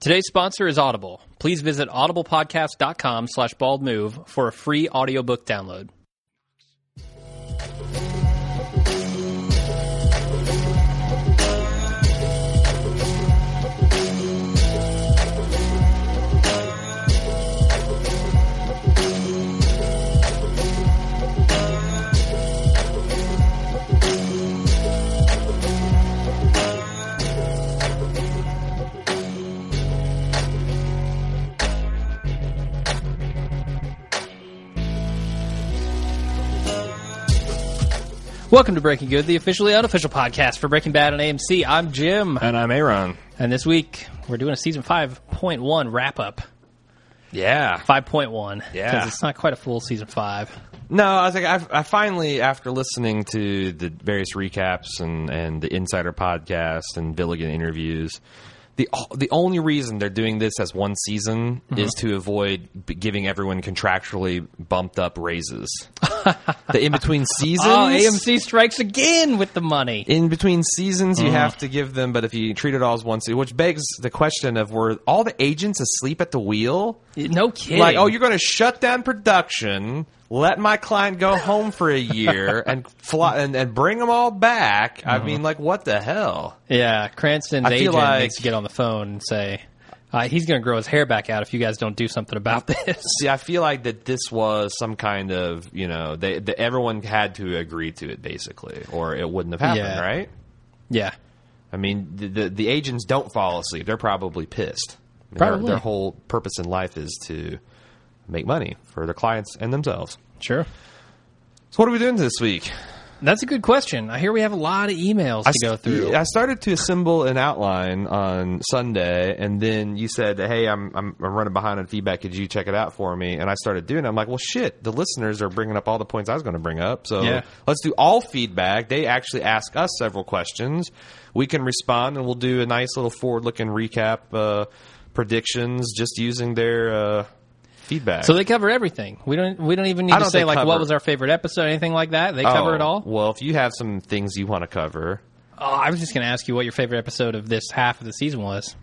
Today's sponsor is Audible. Please visit audiblepodcast.com slash baldmove for a free audiobook download. Welcome to Breaking Good, the officially unofficial podcast for Breaking Bad on AMC. I'm Jim, And I'm Aaron. and this week we're doing a season 5.1 wrap up. Yeah. 5.1. Yeah. Because it's not quite a full season 5. No, I was like, I, I finally, after listening to the various recaps and, and the Insider podcast and Gilligan interviews, the the only reason they're doing this as one season mm-hmm. is to avoid giving everyone contractually bumped up raises. the in between oh, seasons. Oh, AMC strikes again with the money. In between seasons, you mm. have to give them, but if you treat it all as one season, which begs the question of were all the agents asleep at the wheel? No kidding. Like, oh, you're going to shut down production, let my client go home for a year, and fly and, and bring them all back. I mean, like, what the hell? Yeah, Cranston's I feel agent like- needs to get on the phone and say, uh, he's going to grow his hair back out if you guys don't do something about this. See, I feel like that this was some kind of, you know, they, they everyone had to agree to it basically, or it wouldn't have happened, Yeah. right? yeah. I mean, the, the the agents don't fall asleep; they're probably pissed. I. Their, their whole purpose in life is to make money for their clients and themselves. Sure. So, what are we doing this week? That's a good question. I hear we have a lot of emails to go through. I started to assemble an outline on Sunday, and then you said, "Hey, I'm I'm, I'm running behind on feedback. Could you check it out for me?" And I started doing it. I'm like, "Well, shit! The listeners are bringing up all the points I was going to bring up. So Yeah. let's do all feedback. They actually ask us several questions. We can respond, and we'll do a nice little forward-looking recap, uh, predictions, just using their uh, feedback. So they cover everything. We don't. We don't even need I to say like cover- what was our favorite episode, or anything like that. They cover Oh, it all. Well, if you have some things you want to cover, Oh, I was just going to ask you what your favorite episode of this half of the season was.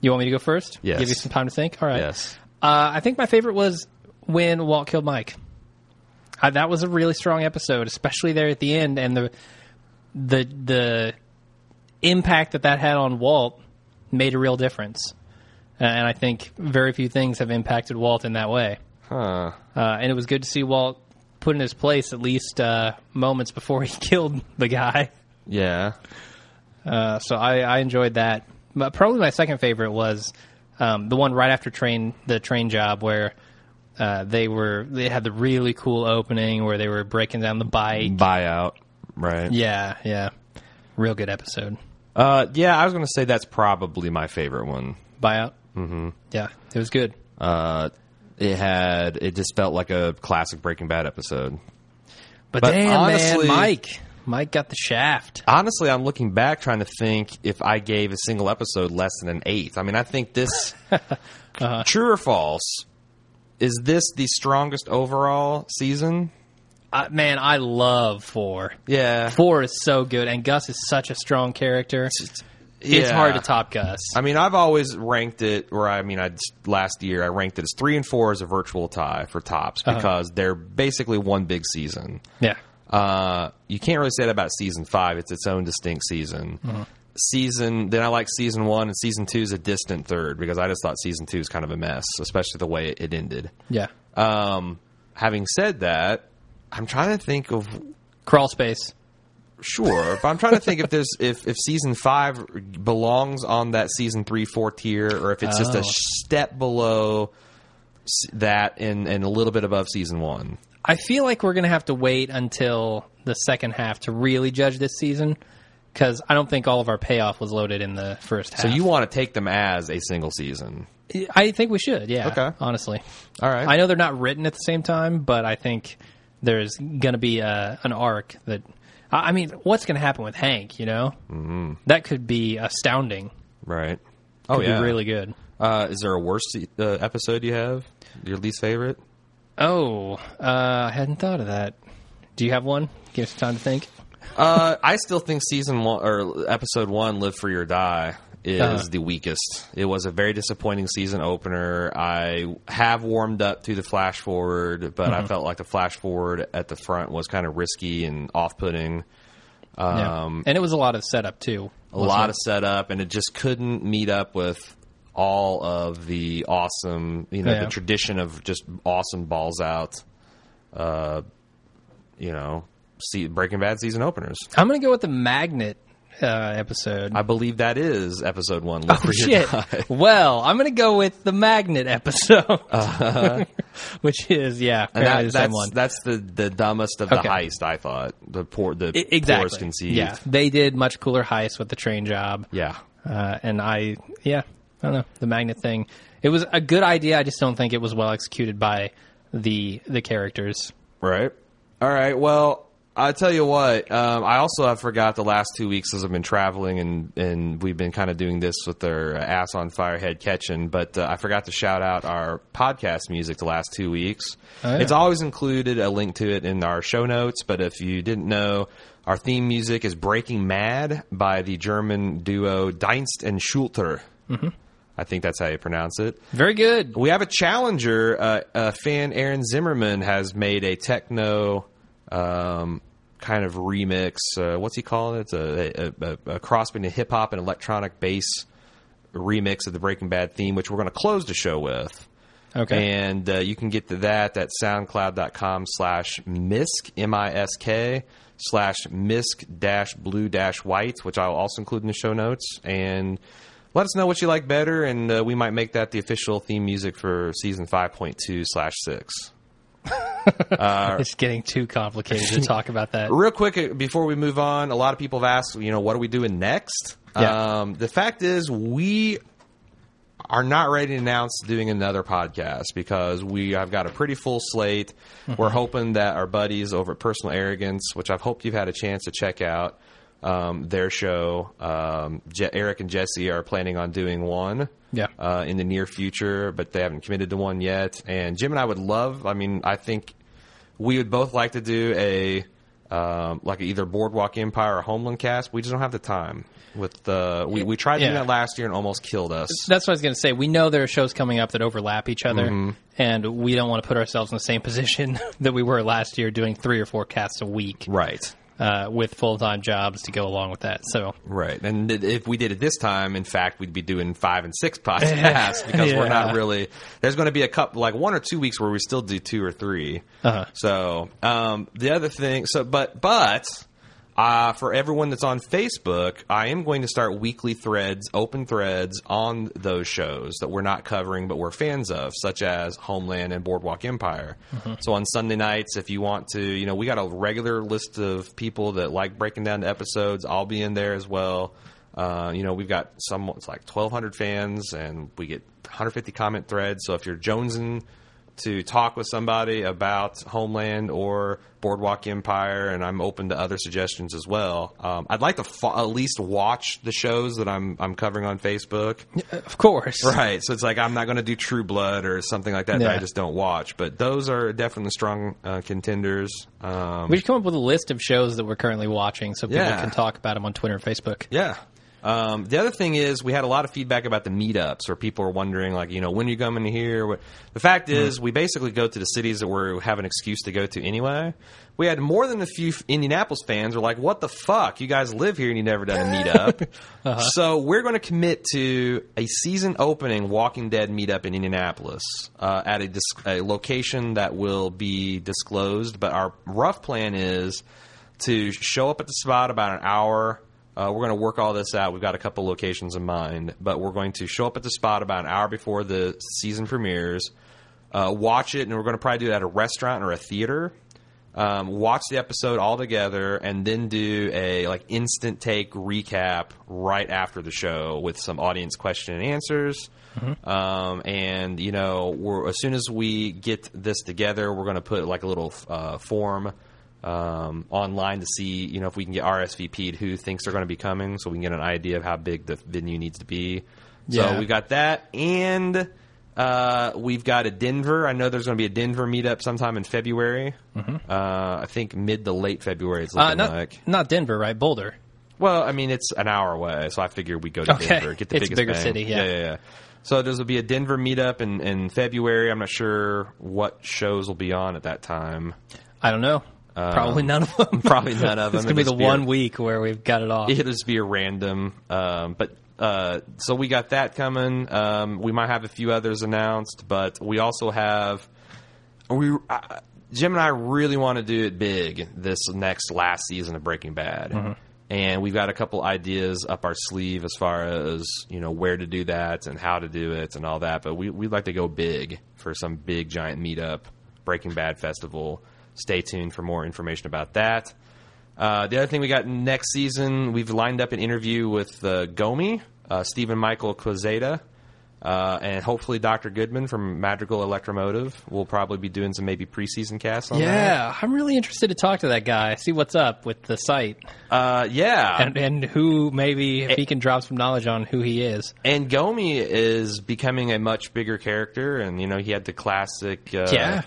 You want me to go first? Yes. Give you some time to think. All right. yes. Uh, I think my favorite was when Walt killed Mike. Uh, that was a really strong episode, especially there at the end, and the the the impact that that had on Walt made a real difference. Uh, and I think very few things have impacted Walt in that way. Huh. Uh, and it was good to see Walt put in his place at least uh, moments before he killed the guy. Yeah. Uh, so I, I enjoyed that. But probably my second favorite was um, the one right after train the train job where uh, they were they had the really cool opening where they were breaking down the bike. Buyout. Right. Yeah, yeah, real good episode. Uh, yeah, I was going to say that's probably my favorite one. Buyout. Mm-hmm. Yeah, it was good. Uh, it had it just felt like a classic Breaking Bad episode. But, But damn, honestly- man, Mike, Mike got the shaft. Honestly, I'm looking back trying to think if I gave a single episode less than an eighth. I mean, I think this Uh-huh. true or false is this the strongest overall season? Uh, man, I love four. Yeah, Four is so good, and Gus is such a strong character. It's Yeah. hard to top Gus. I mean, I've always ranked it, or I mean, I last year I ranked it as three and four as a virtual tie for tops Uh-huh. because they're basically one big season. yeah, Uh, you can't really say that about season five. It's its own distinct season. Mm-hmm. Season then I like season one and season two is a distant third because I just thought season two is kind of a mess, especially the way it ended. yeah. Um, having said that, I'm trying to think of Crawl space. sure, but I'm trying to think if there's if if season five belongs on that season three four tier or if it's just Oh. a step below s- that and and a little bit above season one. I feel like we're going to have to wait until the second half to really judge this season because I don't think all of our payoff was loaded in the first half. So you want to take them as a single season? I think we should, yeah. Okay. Honestly, All right. I know they're not written at the same time, but I think there's going to be a, an arc that. I mean, what's going to happen with Hank? You know, mm-hmm. that could be astounding. Right. Could Oh yeah. be really good. Uh, is there a worst uh, episode you have? Your least favorite? Oh, uh, I hadn't thought of that. Do you have one? Give us time to think. Uh, I still think season one or episode one, "Live Free or Die," is Uh-huh. the weakest. It was a very disappointing season opener. I have warmed up to the flash forward, but Mm-hmm. I felt like the flash forward at the front was kind of risky and off putting. Yeah. Um, and it was a lot of setup too. a lot of setup, and it just couldn't meet up with all of the awesome, you know, Yeah. the tradition of just awesome balls out, uh, you know, see, Breaking Bad season openers. I'm going to go with the magnet uh, episode. I believe that is episode one. Oh shit! Well, I'm gonna go with the magnet episode, which is yeah, that, the that's one. that's the, the dumbest of the Okay. heist. I thought the poor the I- exactly. poorest conceived. Yeah, they did much cooler heists with the train job. yeah. Uh, and I, yeah, I don't know the magnet thing. It was a good idea. I just don't think it was well executed by the the characters. Right. All right. Well, I tell you what. Um, I also have forgot the last two weeks as I've been traveling and and we've been kind of doing this with our ass on fire head catching. But uh, I forgot to shout out our podcast music the last two weeks. Oh, yeah. It's always included a link to it in our show notes. But if you didn't know. Our theme music is "Breaking Mad" by the German duo Dienst and Schulter. Mm-hmm. I think that's how you pronounce it. Very good. We have a challenger. Uh, uh, fan Aaron Zimmerman has made a techno um, kind of remix. Uh, what's he calling it? It's a, a, a, a cross between hip hop and electronic bass remix of the Breaking Bad theme, which we're going to close the show with. Okay. And uh, you can get to that at soundcloud.com slash M-I-S-K, slash MISK dash blue dash white, which I'll also include in the show notes. And let us know what you like better, and uh, we might make that the official theme music for season 5.2 slash 6. it's getting too complicated to talk about that. Real quick uh, before we move on, a lot of people have asked, you know, what are we doing next? Yeah. Um, the fact is, we are not ready to announce doing another podcast because we have got a pretty full slate. Mm-hmm. We're hoping that our buddies over at Personal Arrogance, which I've hoped you've had a chance to check out, um, their show, um, Je- Eric and Jesse are planning on doing one Yeah. uh, in the near future, but they haven't committed to one yet. And Jim and I would love. I mean, I think we would both like to do a um, like either Boardwalk Empire or Homeland cast. We just don't have the time. With the we, we tried doing Yeah. that last year and almost killed us. That's what I was going to say. We know there are shows coming up that overlap each other, Mm-hmm. and we don't want to put ourselves in the same position that we were last year, doing three or four casts a week Right. Uh, with full time jobs to go along with that. So Right. And if we did it this time, in fact, we'd be doing five and six podcasts because we're not really. There's going to be a couple, like one or two weeks where we still do two or 3 Uh-huh. So um, the other thing, so but but. Uh, for everyone that's on Facebook, I am going to start weekly threads, open threads on those shows that we're not covering but we're fans of, such as Homeland and Boardwalk Empire. So on Sunday nights, if you want to, you know, we got a regular list of people that like breaking down the episodes. I'll be in there as well. Uh, you know, we've got some, it's like 1,200 fans and we get 150 comment threads. So if you're jonesing to talk with somebody about Homeland or Boardwalk Empire, and I'm open to other suggestions as well. Um, I'd like to fo- at least watch the shows that I'm I'm covering on Facebook. of course, Right, so it's like I'm not going to do True Blood or something like that that I just don't watch. But those are definitely strong uh, contenders. Um, we should come up with a list of shows that we're currently watching, so people Yeah. can talk about them on Twitter and Facebook. Yeah. Um, the other thing is, we had a lot of feedback about the meetups, where people are wondering, like, you know, when are you coming here? What- The fact is, we basically go to the cities that we have an excuse to go to anyway. We had more than a few Indianapolis fans were like, "What the fuck? You guys live here and you never done a meetup." So we're going to commit to a season opening Walking Dead meetup in Indianapolis uh, at a, dis- a location that will be disclosed. But our rough plan is to show up at the spot about an hour. Uh, we're going to work all this out. We've got a couple locations in mind, but we're going to show up at the spot about an hour before the season premieres, uh, watch it, and we're going to probably do it at a restaurant or a theater. Um, watch the episode all together, and then do a like instant take recap right after the show with some audience question and answers. Um, and you know, we're, as soon as we get this together, we're going to put like a little uh, form um, online to see, you know, if we can get RSVP'd who thinks they're going to be coming, so we can get an idea of how big the venue needs to be. So we got that, and uh, we've got a Denver. I know there's going to be a Denver meetup sometime in February. Uh, I think mid to late February. It's Uh, looking not like not Denver, right? Boulder. Well, I mean, it's an hour away, so I figure we go to Okay. Denver, get the It's biggest bigger bang. city, yeah. yeah, yeah. So there's will be a Denver meetup in, in February. I'm not sure what shows will be on at that time. I don't know. Probably none of them. Um, Probably none of them. it's gonna be the just one a- week where we've got it off. It'll just be a random. Um, but uh, so we got that coming. Um, we might have a few others announced, but we also have we. Uh, Jim and I really want to do it big this next last season of Breaking Bad. And we've got a couple ideas up our sleeve as far as you know where to do that and how to do it and all that. But we we'd like to go big for some big giant meetup, Breaking Bad festival. Stay tuned for more information about that. Uh, the other thing we got next season, we've lined up an interview with uh, Gomi, uh, Steven Michael Quezada, uh, and hopefully Dr. Goodman from Madrigal Electromotive. We'll probably be doing some maybe preseason casts on that. yeah, I'm really interested to talk to that guy, see what's up with the site, Uh, yeah. and and who maybe if he can drop some knowledge on who he is. And Gomi is becoming a much bigger character, and you know he had the classic, uh, Yeah.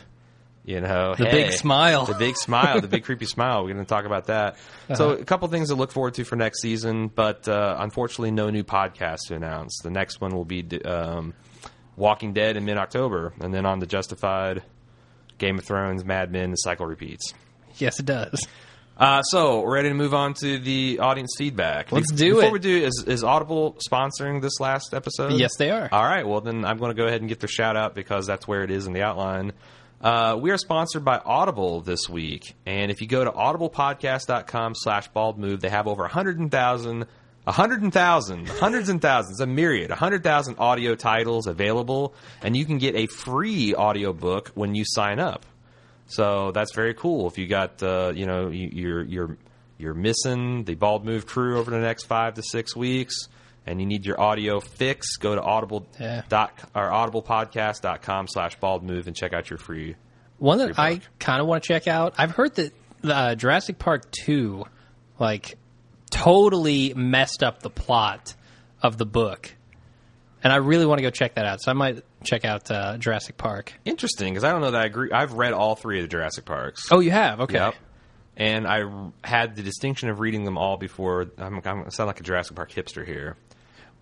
You know, The hey, big smile. the big smile, the big creepy smile. We're going to talk about that. So Uh-huh. a couple things to look forward to for next season, but uh, unfortunately, no new podcast to announce. The next one will be um, Walking Dead in mid October, and then on the Justified, Game of Thrones, Mad Men, the cycle repeats. Yes, it does. Uh, so, we're ready to move on to the audience feedback. Let's Be- do Before it. we do, is, is Audible sponsoring this last episode? Yes, they are. All right, well, then I'm going to go ahead and get their shout out because that's where it is in the outline. Uh, we are sponsored by Audible this week. And if you go to audiblepodcast.com slash bald move, they have over 100,000, 100,000, hundreds and thousands, a myriad, 100,000 audio titles available. And you can get a free audiobook when you sign up. So that's very cool. If you got, uh, you know, you, you're you're you're missing the Bald Move crew over the next five to six weeks, and you need your audio fix, go to audible Yeah. dot or audiblepodcast.com slash bald move and check out your free. One that Free I kind of want to check out. I've heard that uh, Jurassic Park two, like, totally messed up the plot of the book, and I really want to go check that out. So I might check out uh, Jurassic Park. Interesting, because I don't know that I agree. I've read all three of the Jurassic Parks. Oh, you have? Okay. Yep. And I r- had the distinction of reading them all before. I'm, I'm I sound like a Jurassic Park hipster here.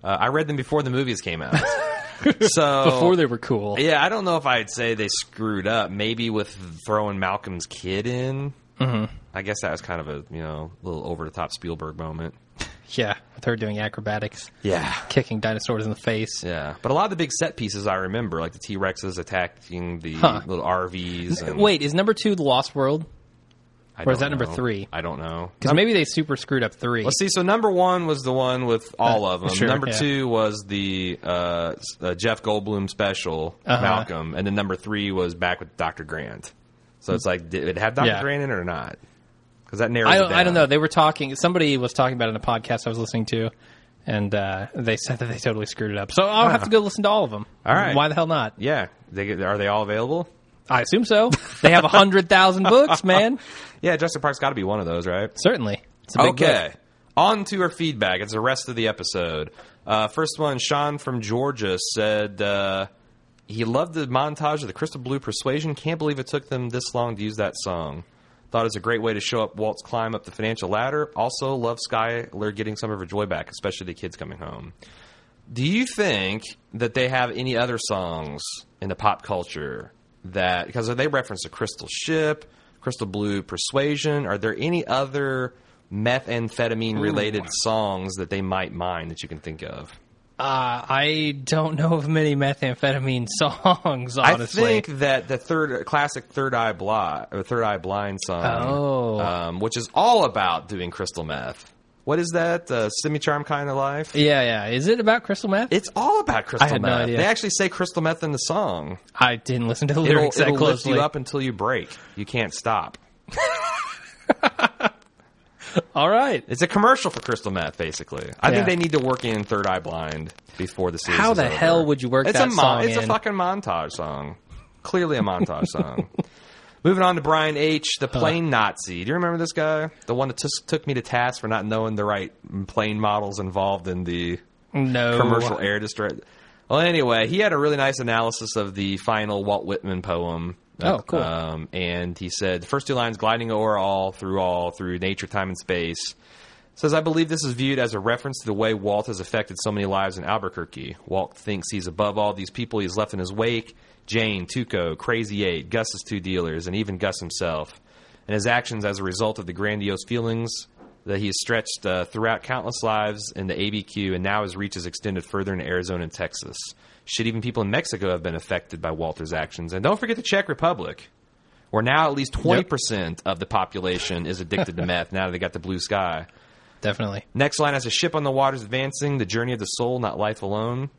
Uh, I read them before the movies came out. so Before they were cool. Yeah, I don't know if I'd say they screwed up. Maybe with throwing Malcolm's kid in. Mm-hmm. I guess that was kind of a you know little over the top Spielberg moment. Yeah, with her doing acrobatics, Yeah, kicking dinosaurs in the face. yeah. But a lot of the big set pieces I remember, like the T Rexes attacking the Huh. little RVs. And Wait, is number two the Lost World? I or is that number three? I don't know. Because maybe they super screwed up three. Well, see, so number one was the one with all Uh, of them. sure, number yeah. two was the uh, uh, Jeff Goldblum special, Uh-huh. Malcolm, and then number three was back with Dr. Grant. So it's like, did it have Dr. Yeah. Grant in it or not? Because that narrows I don't. I don't know. They were talking. Somebody was talking about it in a podcast I was listening to, and uh, they said that they totally screwed it up. So I'll have to go listen to all of them. All right. Why the hell not? Yeah, they are they all available? I assume so. They have a hundred thousand books, man. Yeah, Jurassic Park's got to be one of those, right? Certainly. It's a big Okay. book. On to our feedback. It's the rest of the episode. Uh, first one, Sean from Georgia said uh, he loved the montage of the Crystal Blue Persuasion. Can't believe it took them this long to use that song. Thought it was a great way to show up Walt's climb up the financial ladder. Also, love Skyler getting some of her joy back, especially the kids coming home. Do you think that they have any other songs in the pop culture that because they reference the Crystal Ship, Crystal Blue Persuasion? Are there any other methamphetamine related songs that they might mind that you can think of? Uh, I don't know of many methamphetamine songs. Honestly, I think that the third classic Third Eye Blind or Third Eye Blind song, Oh. um, which is all about doing crystal meth. What is that? Uh, Semi Charm kind of life. Yeah, yeah. Is it about crystal meth? It's all about crystal I had no meth. idea. They actually say crystal meth in the song. I didn't listen to the It'll, lyrics that it'll lift closely. you up until you break. You can't stop. All right. It's a commercial for crystal meth, basically. I Yeah. think they need to work in Third Eye Blind before the series. How the hell would you work it's that a song It's a fucking montage song. Clearly a montage song. Moving on to Brian H., the plane Nazi. Do you remember this guy? The one that just took me to task for not knowing the right plane models involved in the No commercial air distress. Well, anyway, he had a really nice analysis of the final Walt Whitman poem. Oh, cool. Um, and he said the first two lines: "Gliding o'er all, through all, through nature, time, and space." Says, I believe this is viewed as a reference to the way Walt has affected so many lives in Albuquerque. Walt thinks he's above all these people he's left in his wake Jane, Tuco, Crazy Eight, Gus's two dealers, and even Gus himself. And his actions as a result of the grandiose feelings that he has stretched uh, throughout countless lives in the ABQ, and now his reach is extended further into Arizona and Texas. Should even people in Mexico have been affected by Walter's actions? And don't forget the Czech Republic, where now at least 20% of the population is addicted to meth now that they got the blue sky. Definitely. Next line has a ship on the waters advancing, the journey of the soul, not life alone.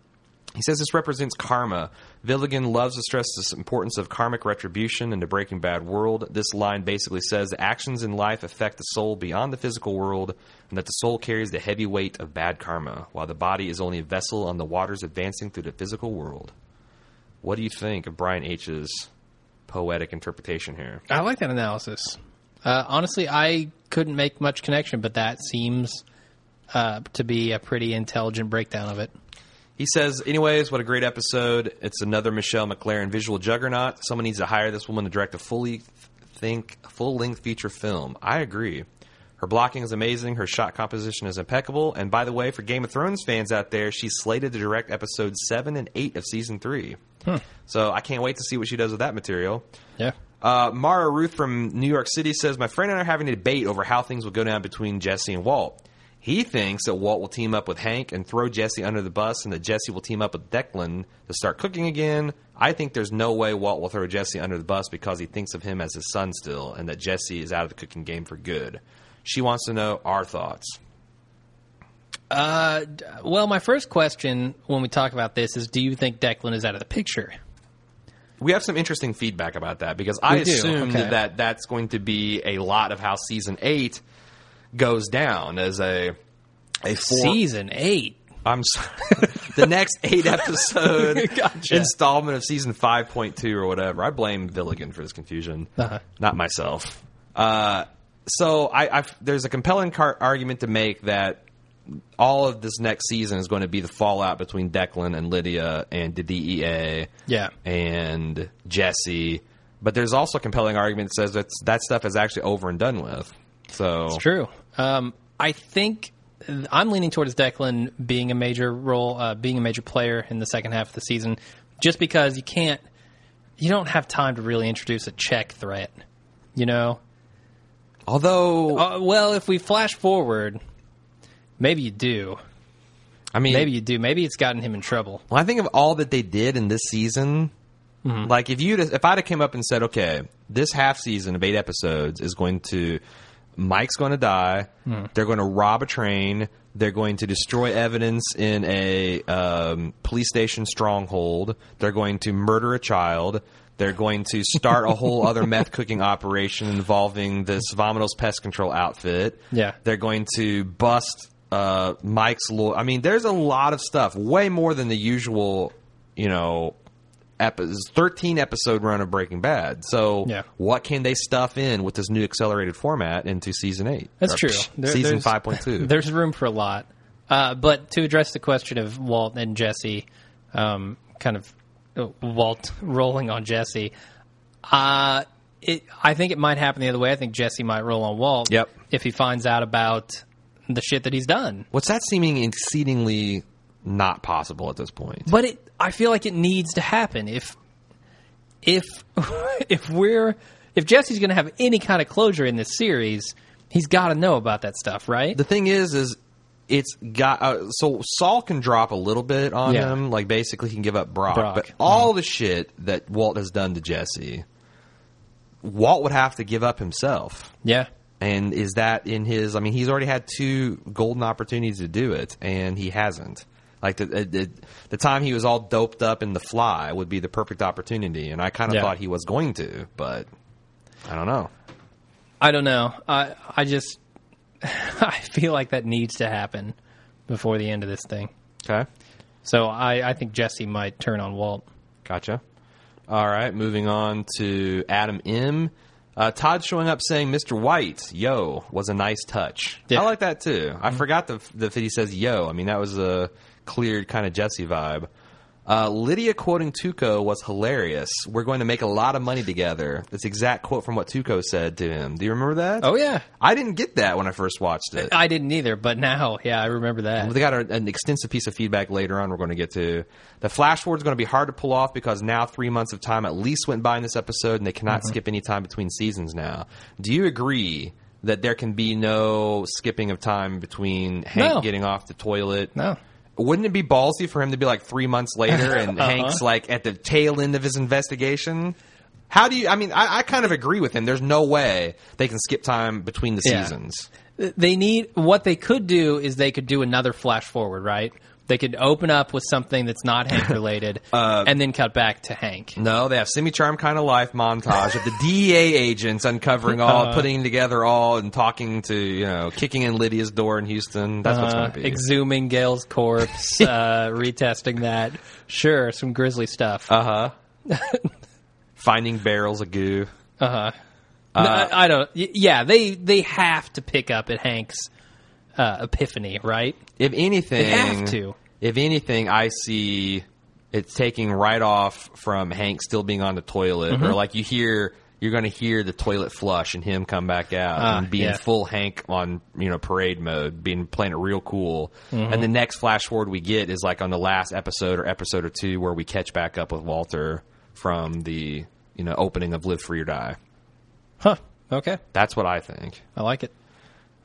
He says this represents karma. Gilligan loves to stress the importance of karmic retribution in the Breaking Bad world. This line basically says actions in life affect the soul beyond the physical world, and that the soul carries the heavy weight of bad karma, while the body is only a vessel on the waters advancing through the physical world. What do you think of Brian H.'s poetic interpretation here? I like that analysis. Uh, honestly, I couldn't make much connection, but that seems uh, to be a pretty intelligent breakdown of it. He says, anyways, what a great episode. It's another Michelle MacLaren visual juggernaut. Someone needs to hire this woman to direct a fully think full length feature film. I agree. Her blocking is amazing. Her shot composition is impeccable. And by the way, for Game of Thrones fans out there, she's slated to direct episodes seven and eight of season three. So I can't wait to see what she does with that material. Yeah. Uh, Mara Ruth from New York City says, My friend and I are having a debate over how things will go down between Jesse and Walt. He thinks that Walt will team up with Hank and throw Jesse under the bus, and that Jesse will team up with Declan to start cooking again. I think there's no way Walt will throw Jesse under the bus because he thinks of him as his son still, and that Jesse is out of the cooking game for good. She wants to know our thoughts. Uh, well, my first question when we talk about this is, do you think Declan is out of the picture? We have some interesting feedback about that because I assumed okay. that that's going to be a lot of how season eight goes down as a a four, Season eight. I'm sorry. the next eight episode Gotcha. installment of season five point two or whatever. I blame Gilligan for this confusion, Uh-huh. not myself. Uh, so I, I there's a compelling car- argument to make that all of this next season is going to be the fallout between Declan and Lydia and the DEA Yeah. and Jesse. But there's also a compelling argument that says that that stuff is actually over and done with. So It's true. Um, I think I'm leaning towards Declan being a major role, uh, being a major player in the second half of the season, just because you can't, you don't have time to really introduce a Czech threat. You know, although uh, well, if we flash forward, maybe you do. I mean Maybe you do. Maybe it's gotten him in trouble. When I think of all that they did in this season, like if you if I'd have came up and said, okay, this half season of eight episodes is going to Mike's going to die. They're going to rob a train. They're going to destroy evidence in a um, police station stronghold. They're going to murder a child. They're going to start a whole other meth cooking operation involving this Vamonos pest control outfit. Yeah. They're going to bust uh, Mike's law. I mean, there's a lot of stuff, way more than the usual, you know, epi- 13 episode run of Breaking Bad. So, Yeah. what can they stuff in with this new accelerated format into season 8? That's Or, true. psh, There- season 5.2. There's room for a lot. Uh, but to address the question of Walt and Jesse, um, kind of uh, Walt rolling on Jesse, uh, it, I think it might happen the other way. I think Jesse might roll on Walt Yep. if he finds out about the shit that he's done. What's that seeming exceedingly not possible at this point? But it, I feel like it needs to happen. If if if we're if Jesse's going to have any kind of closure in this series, he's got to know about that stuff, right? the thing is, is it's got uh, so Saul can drop a little bit on Yeah. him, like basically he can give up Brock, Brock, but all the shit that Walt has done to Jesse, Walt would have to give up himself. yeah. And is that in his? I mean, he's already had two golden opportunities to do it, and he hasn't. Like the the, the time he was all doped up in the fly would be the perfect opportunity, and I kind of Yeah. thought he was going to, but I don't know. I don't know. I I just I feel like that needs to happen before the end of this thing. Okay. So I, I think Jesse might turn on Walt. Gotcha. All right, moving on to Adam M. Uh, Todd showing up saying, "Mr. White, yo, was a nice touch." Yeah. I like that too. I forgot the the he says yo. I mean, that was a cleared kind of Jesse vibe. Uh, Lydia quoting Tuco was hilarious. We're going to make a lot of money together. That's exact quote from what Tuco said to him. Do you remember that? Oh yeah, I didn't get that when I first watched it. I didn't either, but now, yeah, I remember that. They got a, an extensive piece of feedback later on. We're going to get to the flash forward is going to be hard to pull off because now three months of time at least went by in this episode, and they cannot Mm-hmm. skip any time between seasons now. Do you agree that there can be no skipping of time between Hank No. getting off the toilet? No, Wouldn't it be ballsy for him to be like three months later and Uh-huh. Hank's like at the tail end of his investigation? How do you? I mean, I, I kind of agree with him. There's no way they can skip time between the Yeah. seasons. they need what they could do is they could do another flash forward, right? They could open up with something that's not Hank related, Uh, and then cut back to Hank. No, they have semi-charm kind of life montage of the DEA agents uncovering all, Uh-huh. putting together all, and talking to you know, kicking in Lydia's door in Houston. That's what's Uh, going to be. exhuming Gale's corpse, uh, retesting that. Sure, some grisly stuff. uh huh. Finding barrels of goo. Uh-huh. No, I, I don't. Yeah, they they have to pick up at Hank's uh, epiphany, right? If anything, They have to. If anything, I see it's taking right off from Hank still being on the toilet, Mm-hmm. or like you hear. You're going to hear the toilet flush and him come back out Ah, and be in yeah. full Hank on you know parade mode, being playing it real cool. Mm-hmm. And the next flash forward we get is like on the last episode or episode or two where we catch back up with Walter from the you know opening of Live Free or Die. Huh. Okay, That's what I think. I like it.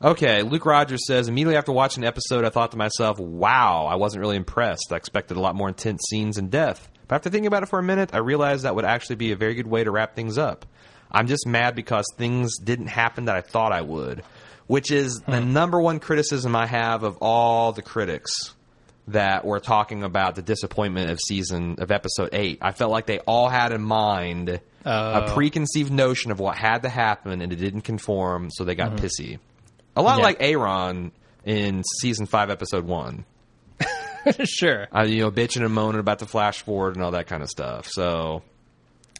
Okay, Luke Rogers says immediately after watching the episode, I thought to myself, "Wow, I wasn't really impressed. I expected a lot more intense scenes and death." But after thinking about it for a minute, I realized that would actually be a very good way to wrap things up. I'm just mad because things didn't happen that I thought I would, which is the hmm. number one criticism I have of all the critics that were talking about the disappointment of season of episode eight. I felt like they all had in mind a Oh. preconceived notion of what had to happen, and it didn't conform, so they got mm-hmm. pissy. A lot Yeah. like Aaron in season five, episode one. sure. Uh, you know, bitching and moaning about the flash forward and all that kind of stuff. So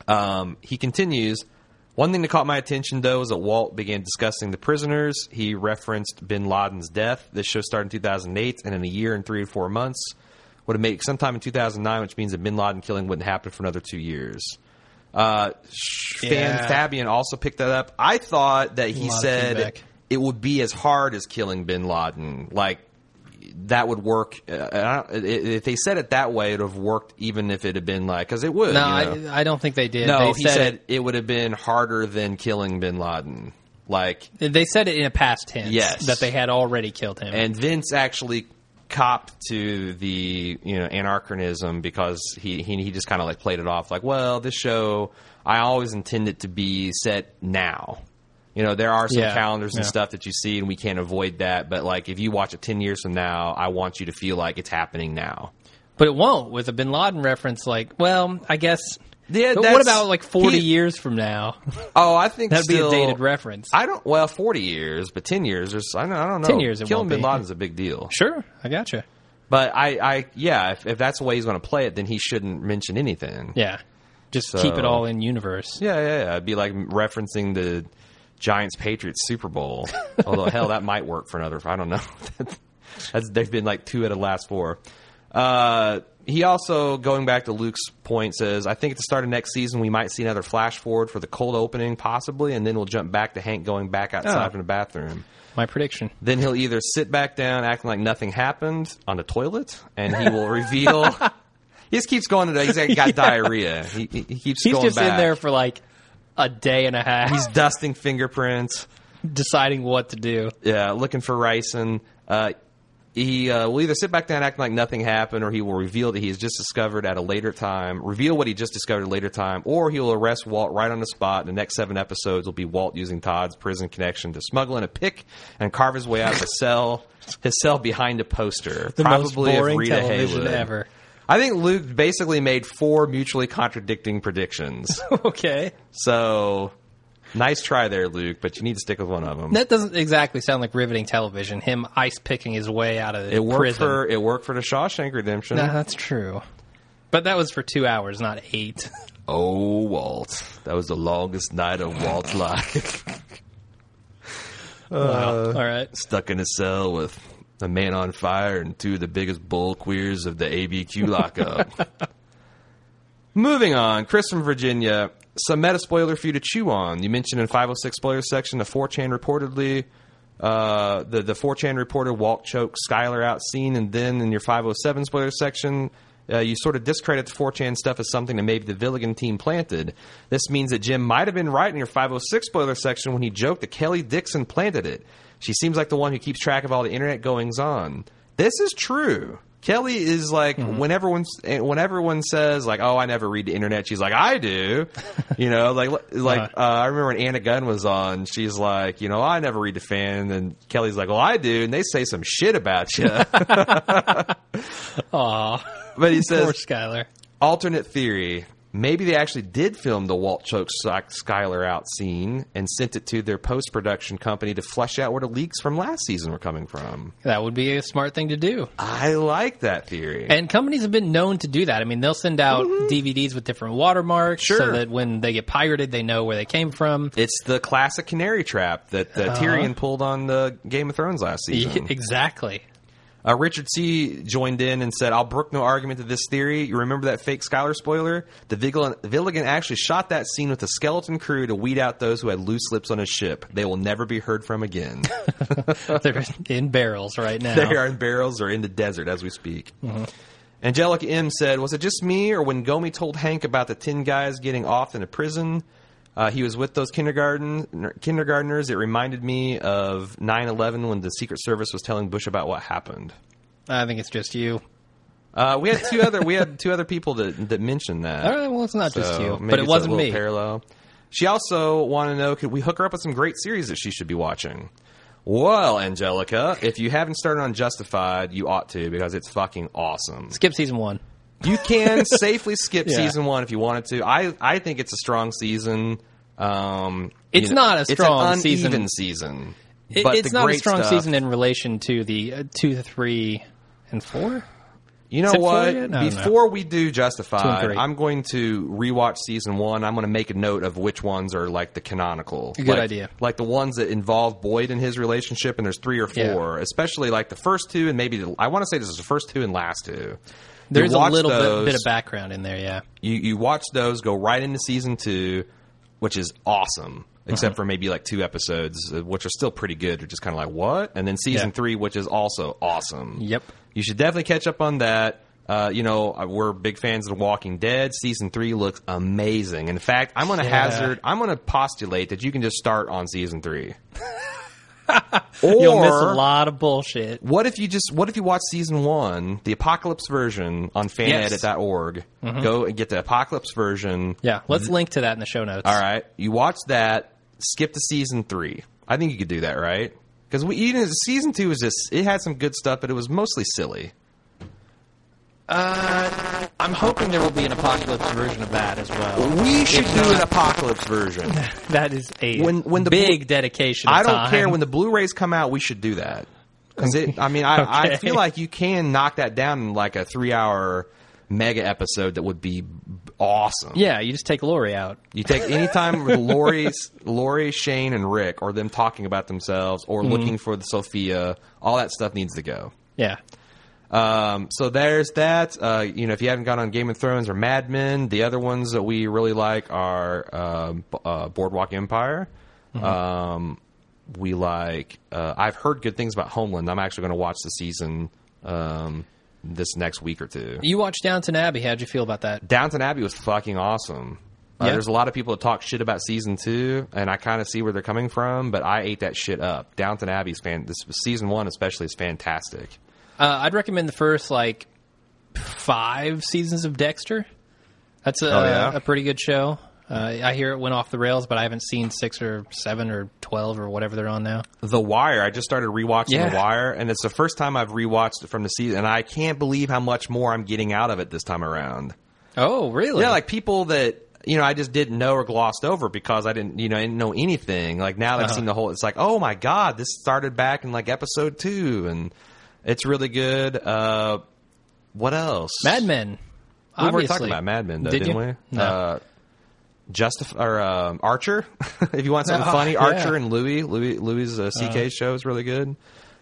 um, he continues. One thing that caught my attention, though, is that Walt began discussing the prisoners. He referenced bin Laden's death. This show started in 2008, and in a year and three or four months would have made sometime in 2009, which means that bin Laden killing wouldn't happen for another two years. Uh, sh- Fan Fabian also picked that up. I thought that he said. It would be as hard as killing bin Laden. Like, that would work. Uh, if they said it that way, it would have worked even if it had been like, because it would. No, you know? I, I don't think they did. no, they he said, said it, would have been harder than killing bin Laden. Like, they said it in a past tense. Yes. that they had already killed him. and Vince actually copped to the you know anachronism because he he, he just kind of like played it off like, well, this show I always intend it to be set now. You know, there are some Yeah, calendars and yeah. stuff that you see, and we can't avoid that. But like, if you watch it ten years from now, I want you to feel like it's happening now. but it won't with a Bin Laden reference. Like, well, I guess. Yeah, but what about like forty he- years from now? Oh, I think That'd still, be a dated reference. I don't. Well, forty years, but ten years. There's, I don't, I don't know. 10 years Killing Bin. Laden's a big deal. sure, I gotcha. But I, I, yeah, if, if that's the way he's going to play it, then he shouldn't mention anything. Yeah, just So- keep it all in universe. Yeah, yeah, yeah. It'd be like referencing the Giants Patriots Super Bowl. Although hell, that might work for another. I don't know. That's, they've been like two out of the last four. Uh, he also, going back to Luke's point, says, I think at the start of next season we might see another flash forward for the cold opening, possibly, and then we'll jump back to Hank going back outside Oh. from the bathroom. My prediction. Then he'll either sit back down, acting like nothing happened on the toilet, and he will reveal. he just keeps going to the. He's got, got diarrhea. He, he, keeps He's just back. in there for like a day and a half, He's dusting fingerprints. deciding what to do. Yeah, looking for ricin. Uh, he uh, will either sit back down acting like nothing happened, or he will reveal that he has just discovered at a later time, reveal what he just discovered at a later time, or he will arrest Walt right on the spot. The next seven episodes will be Walt using Todd's prison connection to smuggle in a pick and carve his way out of a cell, his cell behind a poster, The probably most boring of Rita television Haywood. ever. I think Luke basically made four mutually contradicting predictions. okay, so, nice try there, Luke, but you need to stick with one of them. that doesn't exactly sound like riveting television. Him ice picking his way out of It worked prison. for it worked for the Shawshank Redemption. No, that's true. But that was for two hours, not eight. Oh, Walt, that was the longest night of Walt's life. wow. All right. Stuck in a cell with a man on fire, and two of the biggest bull queers of the ABQ lockup. Moving on, Chris from Virginia. Some meta spoiler for you to chew on. You mentioned in 506 spoiler section, the 4chan reportedly, uh, the, the 4chan reported Walt choke Skyler out scene, and then in your 507 spoiler section, uh, you sort of discredit the 4chan stuff as something that maybe the Gilligan team planted. This means that Jim might have been right in your 506 spoiler section when he joked that Kelley Dixon planted it. She seems like the one who keeps track of all the internet goings on. This is true. Kelly is like when everyone when everyone says like oh I never read the internet she's like I do you know like like uh, I remember when Anna Gunn was on she's like you know I never read the fan and Kelly's like well I do and they say some shit about you Aw, but he poor says Skyler. alternate theory maybe they actually did film the Walt choke Sky- Skyler out scene and sent it to their post production company to flesh out where the leaks from last season were coming from That would be a smart thing to do. I like that theory And companies have been known to do that. I mean, they'll send out DVDs with different watermarks Sure. so that when they get pirated, they know where they came from. It's the classic canary trap that uh, Tyrion pulled on the Game of Thrones last season. exactly. Uh, Richard C. joined in and said, "I'll brook no argument to this theory. You remember that fake Skyler spoiler? The Gilligan actually shot that scene with a skeleton crew to weed out those who had loose lips on his ship. They will never be heard from again. They're in barrels right now. they are in barrels or in the desert as we speak." Angelica M said, "Was it just me, or when Gomi told Hank about the ten guys getting off in a prison?" Uh, he was with those kindergarten kindergartners. It reminded me of 9/11 when the Secret Service was telling Bush about what happened. I think it's just you. Uh, we had two other we had two other people that that mentioned that. All right, well, it's not just you, but it wasn't me. Parallel. She also wanted to know could we hook her up with some great series that she should be watching? Well, Angelica, if you haven't started on Justified, you ought to because it's fucking awesome. Skip season one. You can safely skip Yeah. season one if you wanted to. I I think it's a strong season. Um, It's you know, not a strong it's an season. uneven season. It- but it's not a strong stuff- season in relation to the uh, two, three, and four. You know Is it four what? don't. Before we do Justified. I'm going to rewatch season one. I'm going to make a note of which ones are like the canonical. Good Like- idea. Like the ones that involve Boyd and his relationship, and there's three or Yeah. four, especially like the first two, and maybe the, I want to say this is the first two and last two. There's a little bit, bit of background in there, yeah. You you watch those, go right into season two, which is awesome. Except Uh-huh. for maybe like two episodes, uh, which are still pretty good. You're just kind of like, what? And then season Yeah. three, which is also awesome. Yep. You should definitely catch up on that. Uh, you know, uh, we're big fans of The Walking Dead. Season three looks amazing. In fact, I'm going to Yeah. hazard, I'm going to postulate that you can just start on season three. You'll miss a lot of bullshit. What if you just what if you watch season one, the apocalypse version on fanedit.org? Go and get the apocalypse version. Yeah, let's link to that in the show notes. All right. You watch that, skip to season three. I think you could do that, right? Because we even season two was just it had some good stuff, but it was mostly silly. Uh, I'm hoping there will be an apocalypse version of that as well. We should do an apocalypse version. That is a When- when the big Blu- dedication. Of I don't time. care when the Blu-rays come out. We should do that because it. I mean, I, I Okay. feel like you can knock that down in like a three-hour mega episode that would be awesome. Yeah, you just take Lori out. You take any time with Lori, Lori, Shane, and Rick, or them talking about themselves, or Mm-hmm. looking for the Sophia. All that stuff needs to go. Yeah. Um, so there's that. Uh, you know, if you haven't gone on Game of Thrones or Mad Men, the other ones that we really like are um, B- uh, Boardwalk Empire. Mm-hmm. Um, we like. Uh, I've heard good things about Homeland. I'm actually going to watch the season um, this next week or two. You watched Downton Abbey. How'd you feel about that? Downton Abbey was fucking awesome. Uh, Yeah. There's a lot of people that talk shit about season two, and I kind of see where they're coming from, but I ate that shit up. Downton Abbey's fan. This season one especially is fantastic. Uh, I'd recommend the first like five seasons of Dexter. That's a, Oh, yeah? a pretty good show. Uh, I hear it went off the rails, but I haven't seen six or seven or twelve or whatever they're on now. The Wire. I just started rewatching Yeah. The Wire, and it's the first time I've rewatched it from the season, and I can't believe how much more I'm getting out of it this time around. Oh, really? Yeah, like people that you know I just didn't know or glossed over because I didn't you know I didn't know anything. Like now that I've Uh-huh. seen the whole, it's like oh my god, this started back in like episode two, and it's really good. Uh, what else? Mad Men. We were talking about Mad Men, though, Did didn't you? we? No. Uh, Justif- or um, Archer. if you want something Oh, funny, yeah. Archer and Louis. Louis Louis' uh, CK show is really good.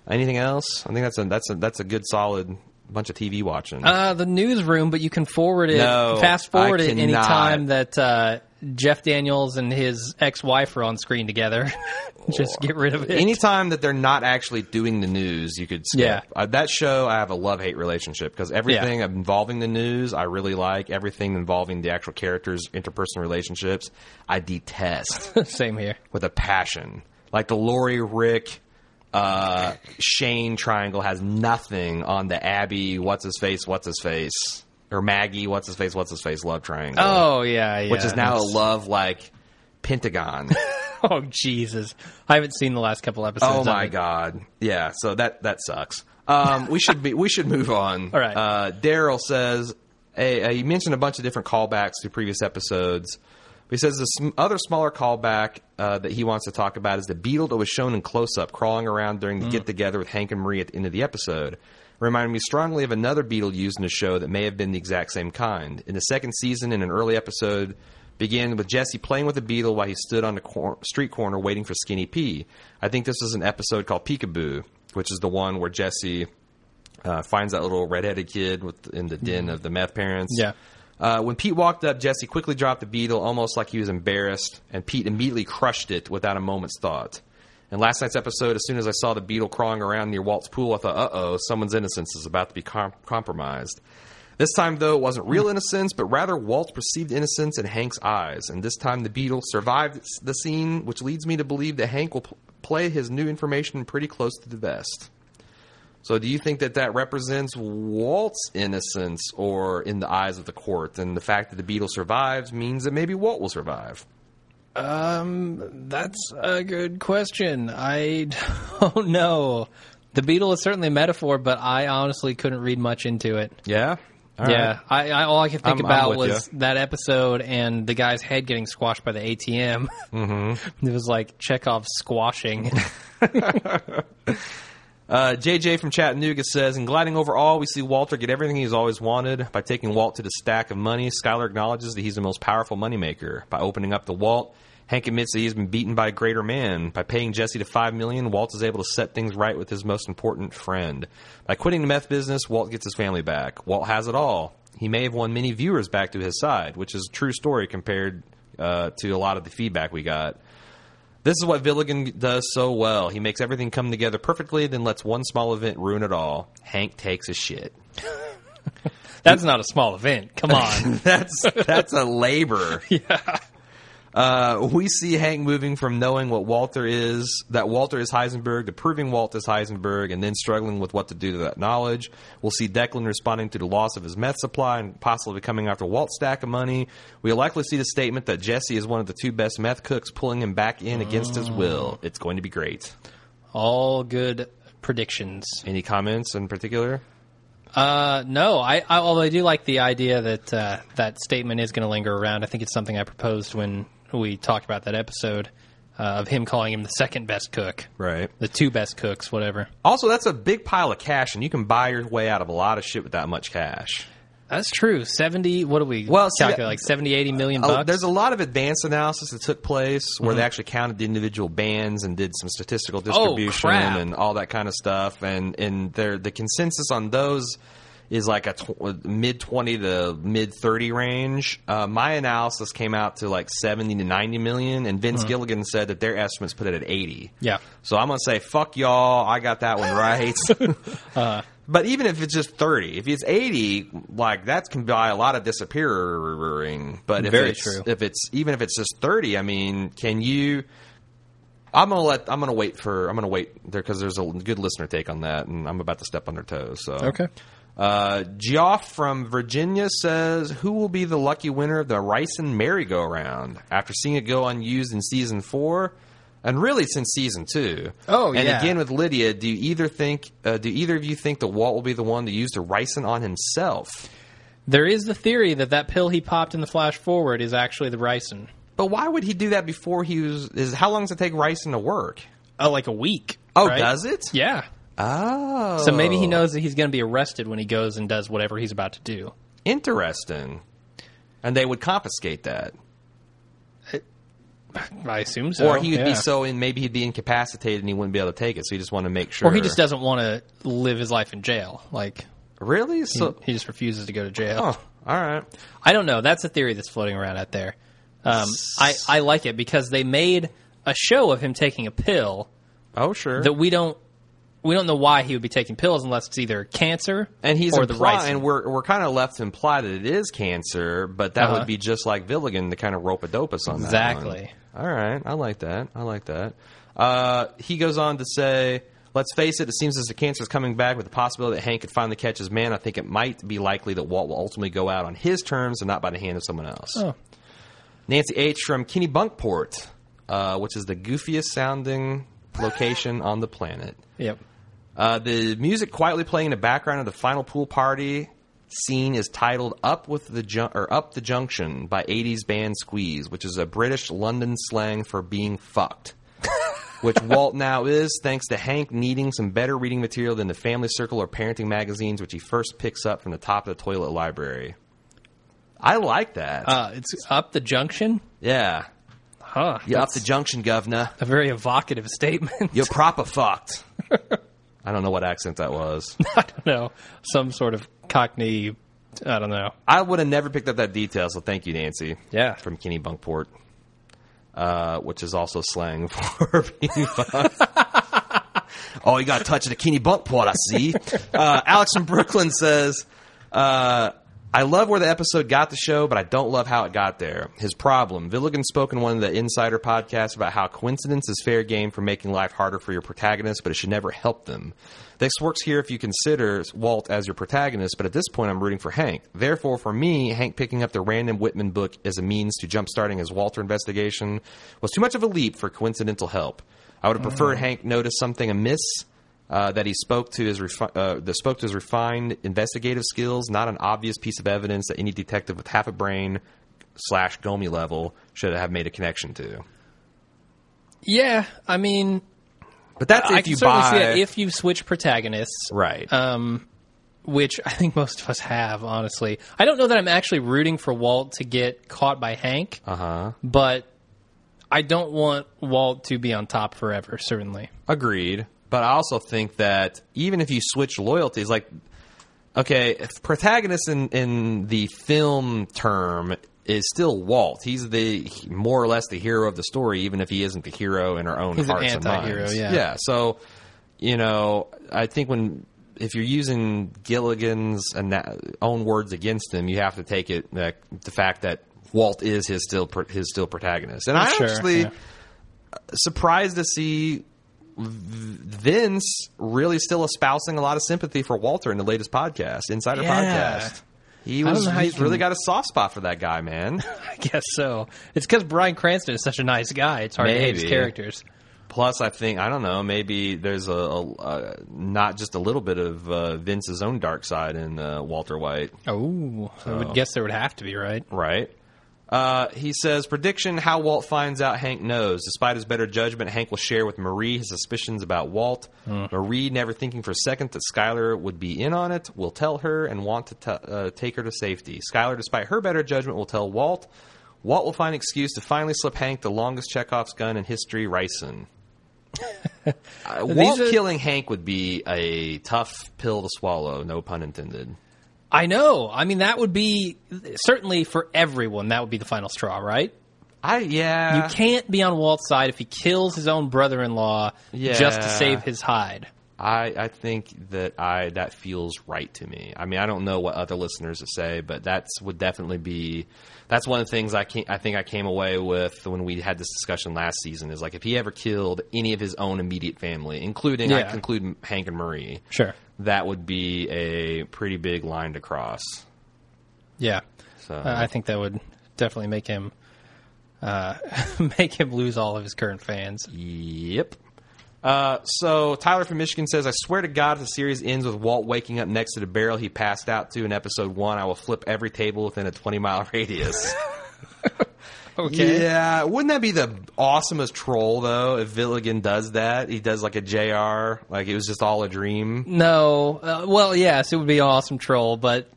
Anything else? I think that's a that's a that's a good solid bunch of TV watching. Uh, the newsroom, but you can forward it, No, fast forward it any cannot. time that uh, Jeff Daniels and his ex-wife are on screen together. Just get rid of it. Anytime that they're not actually doing the news, you could skip. Yeah. Uh, that show, I have a love hate relationship because everything involving the news, I really like. Everything involving the actual characters' interpersonal relationships, I detest Same here. with a passion. Like the Lori Rick uh, Shane triangle has nothing on the Abby, what's his face, what's his face, or Maggie, what's his face, what's his face love triangle. Oh yeah, yeah. which is now a love like pentagon. Oh Jesus! I haven't seen the last couple episodes. oh my god. Yeah, so that that sucks. Um, we should be we should move on. All right. Uh, Daryl says hey, uh, he mentioned a bunch of different callbacks to previous episodes. He says the sm- other smaller callback uh, that he wants to talk about is the beetle that was shown in close up crawling around during the get together with Hank and Marie at the end of the episode. Reminded me strongly of another beetle used in a show that may have been the exact same kind. In the second season, in an early episode, began with Jesse playing with a beetle while he stood on a cor- street corner waiting for Skinny P. I think this is an episode called Peekaboo, which is the one where Jesse uh, finds that little redheaded kid with, in the den of the meth parents. Yeah. Uh, when Pete walked up, Jesse quickly dropped the beetle, almost like he was embarrassed, and Pete immediately crushed it without a moment's thought. In last night's episode, as soon as I saw the beetle crawling around near Walt's pool, I thought, uh oh, someone's innocence is about to be com- compromised. This time, though, it wasn't real innocence, but rather Walt's perceived innocence in Hank's eyes. And this time, the beetle survived the scene, which leads me to believe that Hank will p- play his new information pretty close to the vest. So, do you think that that represents Walt's innocence, or in the eyes of the court, and the fact that the beetle survives means that maybe Walt will survive? Um, that's a good question. I don't know. The beetle is certainly a metaphor, but I honestly couldn't read much into it. Yeah. All yeah, I, I all I could think I'm- I'm about with was that episode and the guy's head getting squashed by the ATM. Mm-hmm. it was like Chekhov squashing. Uh, JJ from Chattanooga says, in gliding over all, we see Walter get everything he's always wanted. By taking Walt to the stack of money, Skyler acknowledges that he's the most powerful moneymaker. By opening up the Walt, Hank admits that he's been beaten by a greater man. By paying Jesse to five million, Walt is able to set things right with his most important friend. By quitting the meth business, Walt gets his family back. Walt has it all. He may have won many viewers back to his side, which is a true story compared uh, to a lot of the feedback we got. This is what Gilligan does so well. He makes everything come together perfectly, then lets one small event ruin it all. Hank takes a shit. That's not a small event. Come on. That's that's a labor. Yeah. Uh, we see Hank moving from knowing what Walter is, that Walter is Heisenberg, to proving Walt is Heisenberg, and then struggling with what to do to that knowledge. We'll see Declan responding to the loss of his meth supply and possibly coming after Walt's stack of money. We'll likely see the statement that Jesse is one of the two best meth cooks, pulling him back in against his will. It's going to be great. all good predictions. Any comments in particular? Uh, no, I, I although I do like the idea that uh, that statement is going to linger around. I think it's something I proposed when we talked about that episode uh, of him calling him the second best cook, Right. the two best cooks, whatever. Also, that's a big pile of cash, and you can buy your way out of a lot of shit with that much cash. That's true. Seventy. What do we Well, see, calculate? Like 70, 80 million Oh, bucks. Mm-hmm. there's a lot of advanced analysis that took place where they actually counted the individual bands and did some statistical distribution Oh, crap. and all that kind of stuff. And and there the consensus on those is like a tw- mid twenty to mid thirty range. Uh, my analysis came out to like seventy to ninety million, and Vince Gilligan said that their estimates put it at eighty. Mm-hmm. Yeah. So I'm gonna say fuck y'all. I got that one right. Uh-huh. But even if it's just thirty, if it's eighty, like that can buy a lot of disappearing. But if Very it's, true. If it's even if it's just thirty, I mean, can you? I'm gonna let. I'm gonna wait for. I'm gonna wait there because there's a good listener take on that, and I'm about to step on their toes. So Okay. Uh, Geoff from Virginia says, "Who will be the lucky winner of the ricin merry-go-round after seeing it go unused in season four, and really since season two? Oh, and yeah. again with Lydia, do you either think, uh, do either of you think that Walt will be the one to use the ricin on himself? There is the theory that that pill he popped in the flash forward is actually the ricin. But why would he do that before he was? Is how long does it take ricin to work? Oh, like a week. Oh, right? does it? Yeah. Oh, So maybe he knows that he's going to be arrested when he goes and does whatever he's about to do. Interesting. And they would confiscate that. I assume so. or he would yeah. be so and maybe he'd be incapacitated and he wouldn't be able to take it. So he just wanted to make sure. Or he just doesn't want to live his life in jail. Like really. So he just refuses to go to jail. oh, all right. I don't know. That's a theory that's floating around out there. Um, I I like it because they made a show of him taking a pill Oh sure. that we don't we don't know why he would be taking pills unless it's either cancer and he's or the implying ricin. we're we're kind of left to imply that it is cancer, but that Uh-huh. would be just like Gilligan to kind of rope a dopus on that. Exactly. All right, I like that. I like that. Uh, he goes on to say. Let's face it, it seems as the cancer is coming back with the possibility that Hank could finally catch his man. I think it might be likely that Walt will ultimately go out on his terms and not by the hand of someone else. Oh. Nancy H. from Kennebunkport, uh, which is the goofiest sounding location on the planet. Yep. Uh, the music quietly playing in the background of the final pool party scene is titled "Up with the Jun- or Up the Junction" by '80s band Squeeze, which is a British London slang for being fucked. which Walt now is, thanks to Hank needing some better reading material than the Family Circle or parenting magazines, which he first picks up from the top of the toilet library. I like that. Uh, it's up the junction. yeah, Huh. you up That's the junction, governor. a very evocative statement. You're proper fucked. I don't know what accent that was. I don't know. Some sort of Cockney. I don't know. I would have never picked up that detail, so thank you, Nancy. Yeah. From Kennebunkport, uh, which is also slang for being oh, you got a touch of the Kennebunkport, I see. Uh, Alex from Brooklyn says, uh, I love where the episode got the show, but I don't love how it got there. His problem. Gilligan spoke in one of the Insider podcasts about how coincidence is fair game for making life harder for your protagonist, but it should never help them. This works here if you consider Walt as your protagonist, but at this point I'm rooting for Hank. Therefore, for me, Hank picking up the random Whitman book as a means to jumpstarting his Walter investigation was too much of a leap for coincidental help. I would have preferred mm. Hank notice something amiss uh, that he spoke to his refi- uh, that spoke to his refined investigative skills, not an obvious piece of evidence that any detective with half a brain slash Gomi level should have made a connection to. Yeah, I mean, But that's I if can you buy if you switch protagonists, right. um, which I think most of us have. Honestly, I don't know that I'm actually rooting for Walt to get caught by Hank, uh huh. but I don't want Walt to be on top forever. Certainly, Agreed. But I also think that even if you switch loyalties, like, okay, if protagonist in, in the film term is still Walt. He's the more or less the hero of the story, even if he isn't the hero in our own He's an hearts and anti-hero, minds. yeah. Yeah. So, you know, I think when if you're using Gilligan's own words against him, you have to take it the fact that Walt is his still his still protagonist. And I Sure, actually yeah. surprised to see Vince really still espousing a lot of sympathy for Walter in the latest podcast, Insider Yeah. Podcast. He was know how you he's really got a soft spot for that guy, man. I guess so. It's because Bryan Cranston is such a nice guy. It's hard to hate his characters. Plus, I think I don't know. Maybe there's a, a, a not just a little bit of uh, Vince's own dark side in uh, Walter White, Oh, I would guess there would have to be, right? right? Uh, he says prediction: How Walt finds out Hank knows. Despite his better judgment, Hank will share with Marie his suspicions about Walt. Marie, never thinking for a second that Skyler would be in on it, will tell her and want to t- uh, take her to safety. Skyler, despite her better judgment, will tell Walt. Walt will find an excuse to finally slip Hank the longest Chekhov's gun in history, Ricin. Uh, Walt are- killing Hank would be a tough pill to swallow, no pun intended. I know. I mean, that would be certainly for everyone. That would be the final straw, right? I yeah. You can't be on Walt's side if he kills his own brother-in-law just to save his hide. I, I think that I that feels right to me. I mean, I don't know what other listeners say, but that's would definitely be that's one of the things I can I think I came away with when we had this discussion last season is like if he ever killed any of his own immediate family, including I Yeah. conclude Hank and Marie, Sure. That would be a pretty big line to cross. Yeah. So Uh, I think that would definitely make him uh, make him lose all of his current fans. Yep. Uh, so Tyler from Michigan says, "I swear to God, if the series ends with Walt waking up next to the barrel he passed out to in episode one, I will flip every table within a twenty mile radius." Okay. Yeah, wouldn't that be the awesomest troll though? If Gilligan does that, he does like a Jr. Like it was just all a dream. No. Uh, well, yes, it would be an awesome troll, but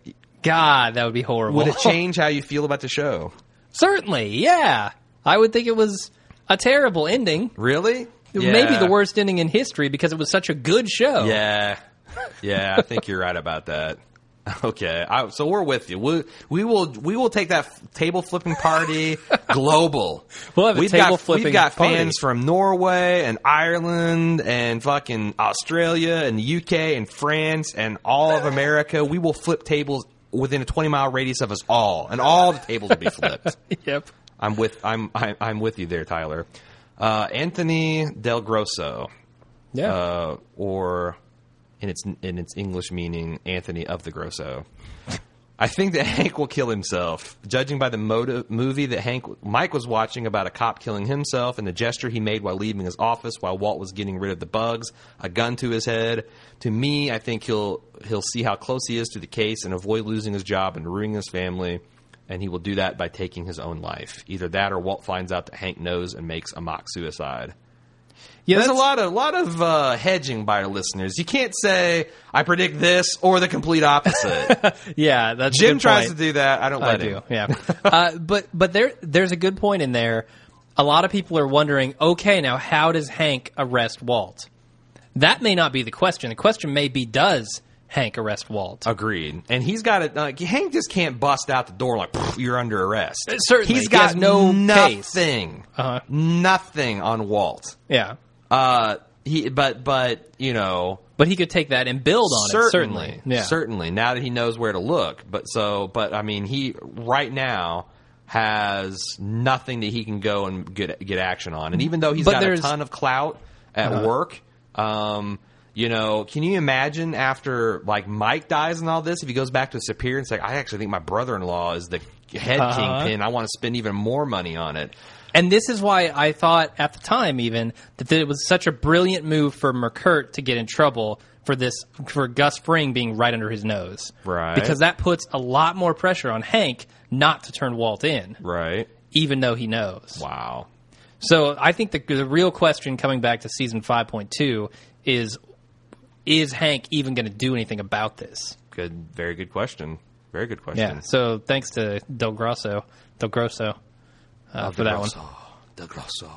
God, that would be horrible. Would it change how you feel about the show? Certainly, yeah. I would think it was a terrible ending. Really? Maybe the worst ending in history because it was such a good show. Yeah, yeah, I think you're right about that. Okay, I, so we're with you. We, we will we will take that f- table flipping party global. We'll have a we've table got, flipping We've got party. fans from Norway and Ireland and fucking Australia and the UK and France and all of America. We will flip tables within a 20 mile radius of us all, and all the tables will be flipped. Yep. I'm with I'm I'm, I'm with you there, Tyler. Uh, Anthony Del Grosso Yeah. uh, or in its in its English meaning, Anthony of the Grosso. I think that Hank will kill himself, judging by the motive, movie that Hank Mike was watching about a cop killing himself and the gesture he made while leaving his office while Walt was getting rid of the bugs, a gun to his head. To me, I think he'll he'll see how close he is to the case and avoid losing his job and ruining his family. And he will do that by taking his own life. Either that, or Walt finds out that Hank knows and makes a mock suicide. Yeah. There's a lot of lot of uh, hedging by our listeners. You can't say I predict this or the complete opposite. Yeah. That's Jim tries to do that. I don't I let do. him. Yeah. uh, but but there there's a good point in there. A lot of people are wondering, okay, now how does Hank arrest Walt? That may not be the question. The question may be, does Hank arrest Walt? Agreed. And he's got it. Like, Hank just can't bust out the door like you're under arrest. Uh, certainly. he's He got has no case. nothing, Uh-huh. nothing on Walt. Yeah. Uh, he, but but you know, But he could take that and build on certainly, it. Certainly. Yeah. certainly. Now that he knows where to look, but so, but I mean, he right now has nothing that he can go and get get action on. And even though he's But got a ton of clout at Uh-huh. work, um, you know, can you imagine after like Mike dies and all this, if he goes back to Superior and say, "I actually think my brother-in-law is the head Uh-huh. kingpin. I want to spend even more money on it." And this is why I thought at the time even that it was such a brilliant move for Merkert to get in trouble for this for Gus Fring being right under his nose. Right. Because that puts a lot more pressure on Hank not to turn Walt in, Right? even though he knows. Wow. So I think the, the real question coming back to season 5.2 is is Hank even going to do anything about this? Good. Very good question. Very good question. Yeah. So thanks to Del Grosso, Del Grosso uh, for that one. De Grosso.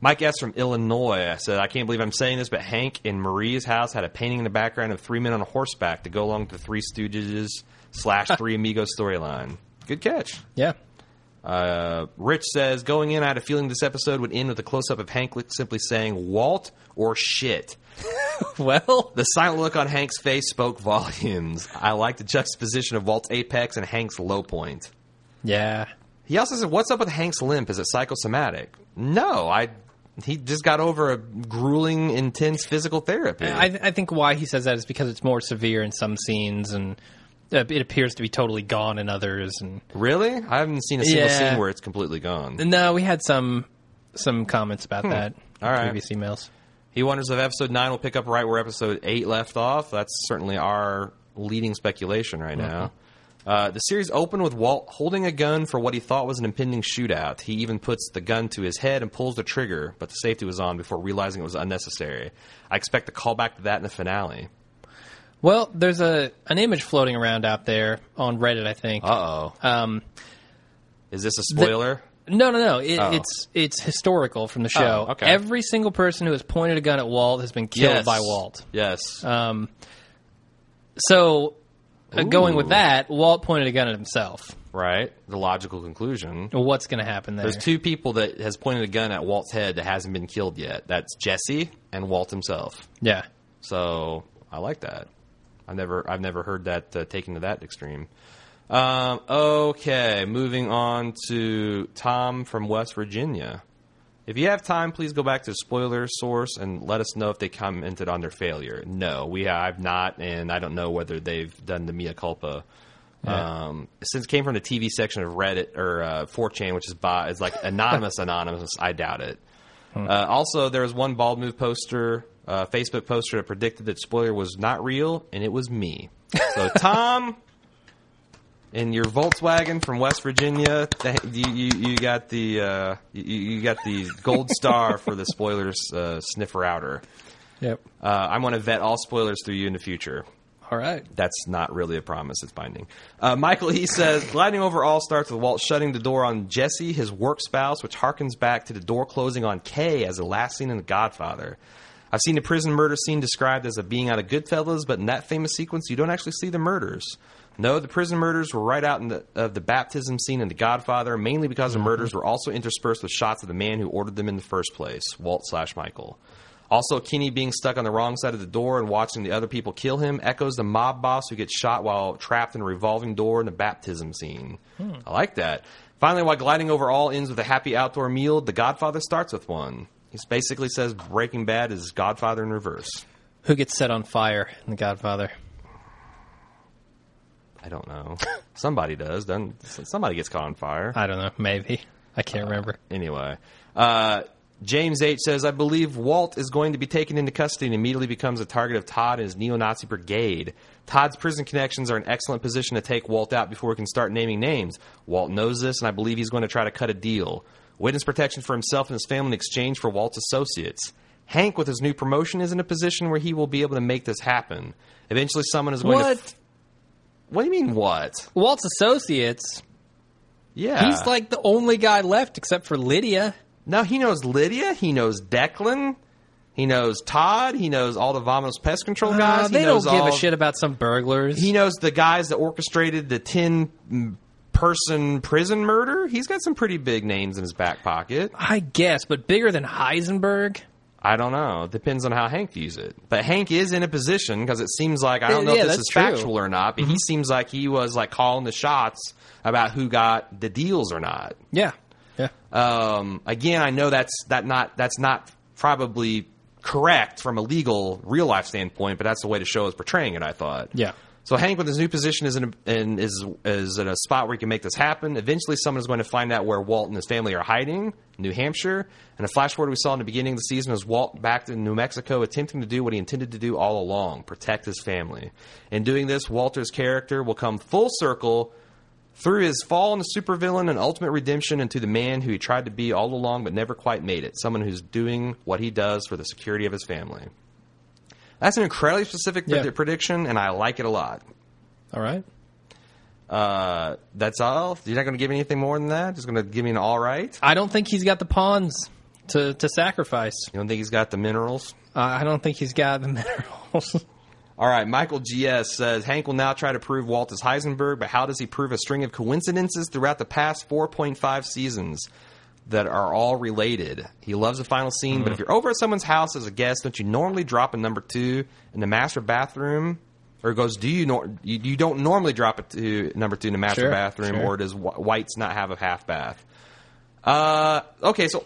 Mike S. from Illinois said, I can't believe I'm saying this, but Hank in Marie's house had a painting in the background of three men on a horseback to go along with the Three Stooges slash Three Amigos storyline. Good catch. Yeah. Uh, Rich says, going in, I had a feeling this episode would end with a close up of Hank simply saying, Walt or shit. Well, The silent look on Hank's face spoke volumes. I like the juxtaposition of Walt's apex and Hank's low point. yeah. He also said, "What's up with Hank's limp? Is it psychosomatic?" No, I. He just got over a grueling, intense physical therapy. I, I think why he says that is because it's more severe in some scenes, and uh, it appears to be totally gone in others. And really, I haven't seen a single Yeah. scene where it's completely gone. no, we had some some comments about that. in Hmm. All right. previous emails. He wonders if episode nine will pick up right where episode eight left off. That's certainly our leading speculation right now. Uh, the series opened with Walt holding a gun for what he thought was an impending shootout. He even puts the gun to his head and pulls the trigger, but the safety was on before realizing it was unnecessary. I expect a callback to that in the finale. Well, there's a an image floating around out there on Reddit. I think. Uh oh. Um, Is this a spoiler? No, no, no. It, Oh. It's it's historical from the show. Oh, okay. Every single person who has pointed a gun at Walt has been killed Yes. by Walt. Yes. Um, so, uh, going with that, Walt pointed a gun at himself. right. The logical conclusion. What's going to happen there? There's two people that has pointed a gun at Walt's head that hasn't been killed yet. That's Jesse and Walt himself. Yeah. So I like that. I've never I've never heard that uh, taken to that extreme. Um, okay, moving on to Tom from West Virginia. If you have time, please go back to the spoiler source and let us know if they commented on their failure. No, we have not, and I don't know whether they've done the mea culpa. Um, since it came from the TV section of Reddit or uh, 4chan, which is by, is like anonymous, anonymous. I doubt it. Uh, also, there was one bald move poster, uh, Facebook poster that predicted that spoiler was not real, and it was me. So Tom, in your Volkswagen from West Virginia, you, you, you got the uh, you, you got the gold star for the spoilers uh, sniffer outer. Yep. Uh, I'm going to vet all spoilers through you in the future. All right. That's not really a promise; it's binding. Uh, Michael, he says, gliding over all starts with Walt shutting the door on Jesse, his work spouse, which harkens back to the door closing on Kay as the last scene in The Godfather. I've seen the prison murder scene described as a being out of Goodfellas, but in that famous sequence, you don't actually see the murders. No, the prison murders were right out in the, of the baptism scene in The Godfather, mainly because the mm-hmm. murders were also interspersed with shots of the man who ordered them in the first place, Walt slash Michael. Also, Kinney being stuck on the wrong side of the door and watching the other people kill him echoes the mob boss who gets shot while trapped in a revolving door in the baptism scene. Hmm. I like that. Finally, while gliding over all ends with a happy outdoor meal, The Godfather starts with one. He basically says Breaking Bad is Godfather in reverse. Who gets set on fire in The Godfather? I don't know. Somebody does. Doesn't somebody gets caught on fire? I don't know. Maybe. I can't remember. Anyway, uh, James H says, I believe Walt is going to be taken into custody and immediately becomes a target of Todd and his neo Nazi brigade. Todd's prison connections are in excellent position to take Walt out before we can start naming names. Walt knows this, and I believe he's going to try to cut a deal. Witness protection for himself and his family in exchange for Walt's associates. Hank, with his new promotion, is in a position where he will be able to make this happen. Eventually, someone is going to. What? What do you mean, what? Walt's associates. Yeah. He's like the only guy left except for Lydia. No, he knows Lydia. He knows Declan. He knows Todd. He knows all the Vamonos pest control guys. Uh, He they don't give all- a shit about some burglars. He knows the guys that orchestrated the 10 mm, person prison murder. He's got some pretty big names in his back pocket. I guess, but bigger than Heisenberg. I don't know. It depends on how Hank views it. But Hank is in a position because it seems like I don't know Yeah, if this is true. Mm-hmm. factual or not, but he seems like he was like calling the shots about who got the deals or not. Yeah. Yeah. Um, again, I know that's that not that's not probably correct from a legal real life standpoint, but that's the way the show is portraying it. I thought. Yeah. So Hank, with his new position, is in, a, in is is in a spot where he can make this happen. Eventually, someone is going to find out where Walt and his family are hiding, New Hampshire. And a flash forward we saw in the beginning of the season is Walt back in New Mexico, attempting to do what he intended to do all along: protect his family. In doing this, Walter's character will come full circle through his fall into supervillain and ultimate redemption into the man who he tried to be all along but never quite made it. Someone who's doing what he does for the security of his family. That's an incredibly specific Yeah. predi- prediction, and I like it a lot. All right. Uh, that's all. You're not going to give me anything more than that. Just going to give me an all right. I don't think he's got the pawns to, to sacrifice. You don't think he's got the minerals? Uh, I don't think he's got the minerals. All right, Michael GS says Hank will now try to prove Walt is Heisenberg, but how does he prove a string of coincidences throughout the past 4.5 seasons that are all related? He loves the final scene, but if you're over at someone's house as a guest, don't you normally drop a number two in the master bathroom? Or goes, do you, nor- you you don't normally drop it to number two in the master Sure, bathroom, sure. or does Wh- White's not have a half bath? Uh, okay, so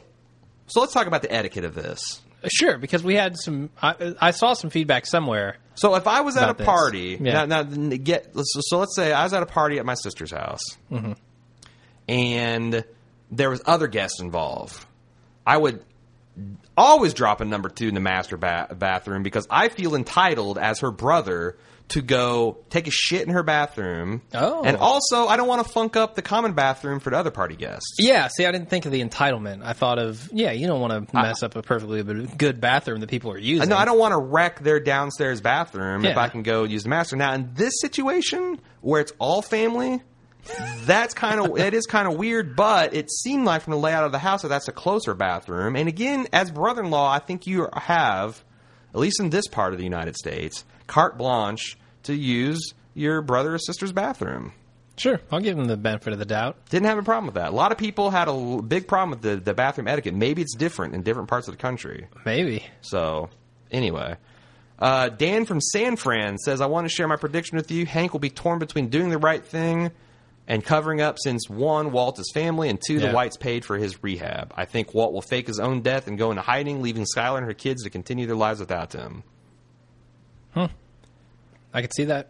so let's talk about the etiquette of this. sure, because we had some. I, I saw some feedback somewhere. So if I was at a this. party, Yeah. now, now get so, so let's say I was at a party at my sister's house, Mm-hmm. and there was other guests involved. I would always drop a number two in the master ba- bathroom because I feel entitled as her brother to go take a shit in her bathroom. Oh. and also I don't want to funk up the common bathroom for the other party guests. Yeah, see, I didn't think of the entitlement. I thought of, yeah, you don't want to mess up a perfectly good bathroom that people are using. No, I don't want to wreck their downstairs bathroom if I can go use the master. Now, in this situation where it's all family, that's kind of it is kind of weird. But it seemed like from the layout of the house that that's a closer bathroom. And again, as brother-in-law, I think you have, at least in this part of the United States, carte blanche to use your brother or sister's bathroom. Sure, I'll give him the benefit of the doubt. Didn't have a problem with that. A lot of people had a big problem with the, the bathroom etiquette. Maybe it's different in different parts of the country. Maybe. So, anyway. Uh, Dan from San Fran says, I want to share my prediction with you. Hank will be torn between doing the right thing and covering up since one, Walt is family, and two, Yeah. the Whites paid for his rehab. I think Walt will fake his own death and go into hiding, leaving Skyler and her kids to continue their lives without him. Huh. I could see that.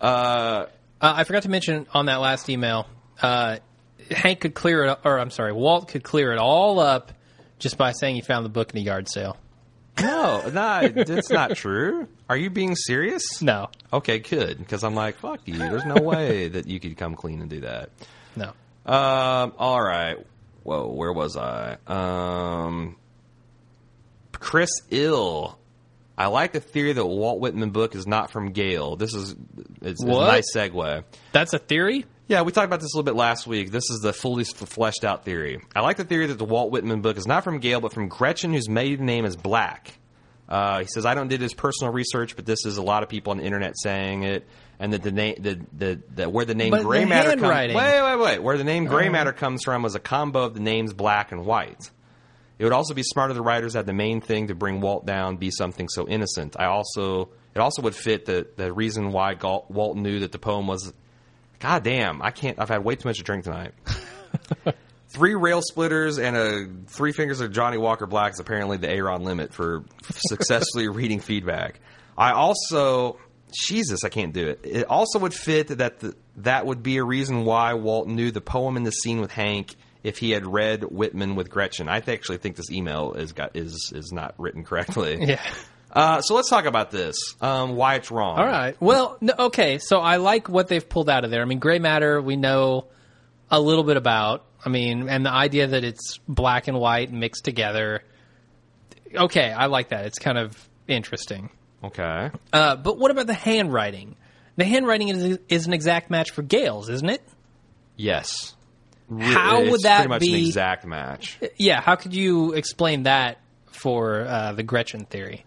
Uh, Uh, I forgot to mention on that last email, uh, Hank could clear it, or I'm sorry, Walt could clear it all up just by saying he found the book in a yard sale. No, no, that's not true. Are you being serious? No, Okay, good. Because I'm like, fuck you. There's no way that you could come clean and do that. no. Um. All right. Whoa. Where was I? Um. Chris Ill I like the theory that Walt Whitman book is not from Gale. This is it's, it's a What? nice segue. That's a theory. Yeah, we talked about this a little bit last week. This is the fully fleshed out theory. I like the theory that the Walt Whitman book is not from Gale, but from Gretchen, whose maiden name is Black. Uh, he says, I don't did his personal research, but this is a lot of people on the internet saying it, and that the name, the, the, the where the name But Gray the Matter comes. Wait, wait, wait. Where the name Gray Matter comes from was a combo of the names Black and White. It would also be smarter the writers had the main thing to bring Walt down be something so innocent. I also it also would fit the the reason why Walt knew that the poem was. God damn! I can't. I've had way too much to drink tonight. three rail splitters and a three fingers of Johnnie Walker Black is apparently the Aaron limit for successfully reading feedback. I also, Jesus, I can't do it. It also would fit that the, that would be a reason why Walt knew the poem in the scene with Hank if he had read Whitman with Gretchen. I th- actually think this email is got is is not written correctly. Yeah. Uh, so let's talk about this. Um, why it's wrong. All right. Well, no, okay. So I like what they've pulled out of there. I mean, gray matter we know a little bit about. I mean, and the idea that it's black and white mixed together. Okay, I like that. It's kind of interesting. Okay. Uh, but what about the handwriting? The handwriting is, is an exact match for Gale's, isn't it? Yes. How would it's that pretty much an exact match? Yeah. How could you explain that for uh, the Gretchen theory?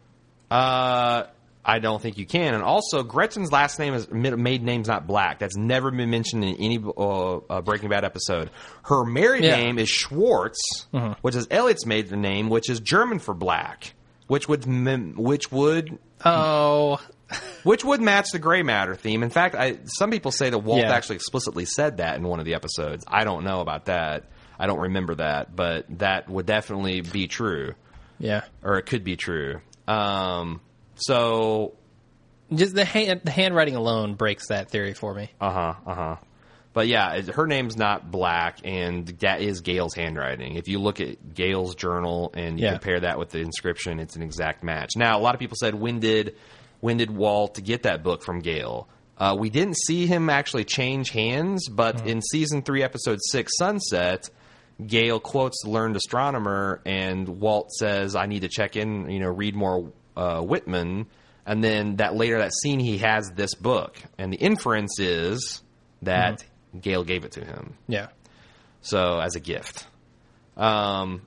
Uh, I don't think you can. And also, Gretchen's last name is maiden name's not Black. That's never been mentioned in any uh, uh, Breaking Bad episode. Her married Yeah. Mm-hmm. name is Schwartz, which is Elliot's maiden name, which is German for black, which would which would Oh, which would match the gray matter theme. In fact, I, some people say that Walt Yeah. actually explicitly said that in one of the episodes. I don't know about that. I don't remember that, but that would definitely be true, yeah. or it could be true. Um, so Just the hand, the handwriting alone breaks that theory for me. Uh huh. Uh huh. But yeah, her name's not Black, and that is Gale's handwriting. If you look at Gale's journal and you Yeah. compare that with the inscription, it's an exact match. Now, a lot of people said, when did when did Walt get that book from Gale? Uh, we didn't see him actually change hands, but in season three, episode six, Sunset. Gale quotes the learned astronomer, and Walt says, "I need to check in, you know, read more uh, Whitman." And then that later that scene, he has this book, and the inference is that Gale gave it to him, Yeah. so as a gift. Um,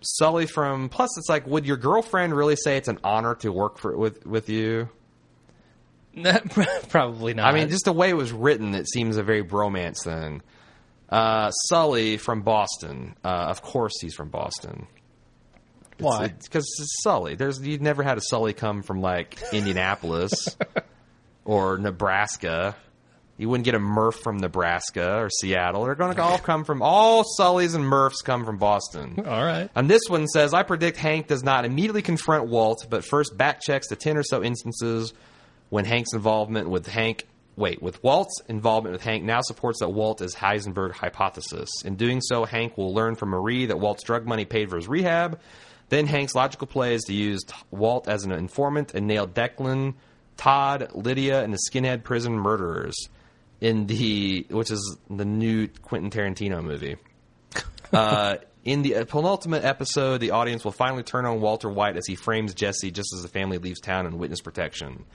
Sully from plus, it's like, would your girlfriend really say it's an honor to work for with with you? Probably not. I mean, just the way it was written, it seems a very bromance thing. Uh, Sully from Boston. Uh, of course, he's from Boston. why? Because it's Sully. There's you've never had a Sully come from like Indianapolis or Nebraska. You wouldn't get a Murph from Nebraska or Seattle. They're going to all come from all Sullys and Murphs come from Boston. All right. And this one says, I predict Hank does not immediately confront Walt, but first back checks the 10 or so instances when Hank's involvement with Hank, wait, with Walt's involvement with Hank now supports that Walt is Heisenberg hypothesis. In doing so, Hank will learn from Marie that Walt's drug money paid for his rehab. Then Hank's logical play is to use Walt as an informant and nail Declan, Todd, Lydia, and the skinhead prison murderers in the, which is the new Quentin Tarantino movie. Uh, in the penultimate episode, the audience will finally turn on Walter White as he frames Jesse just as the family leaves town in witness protection.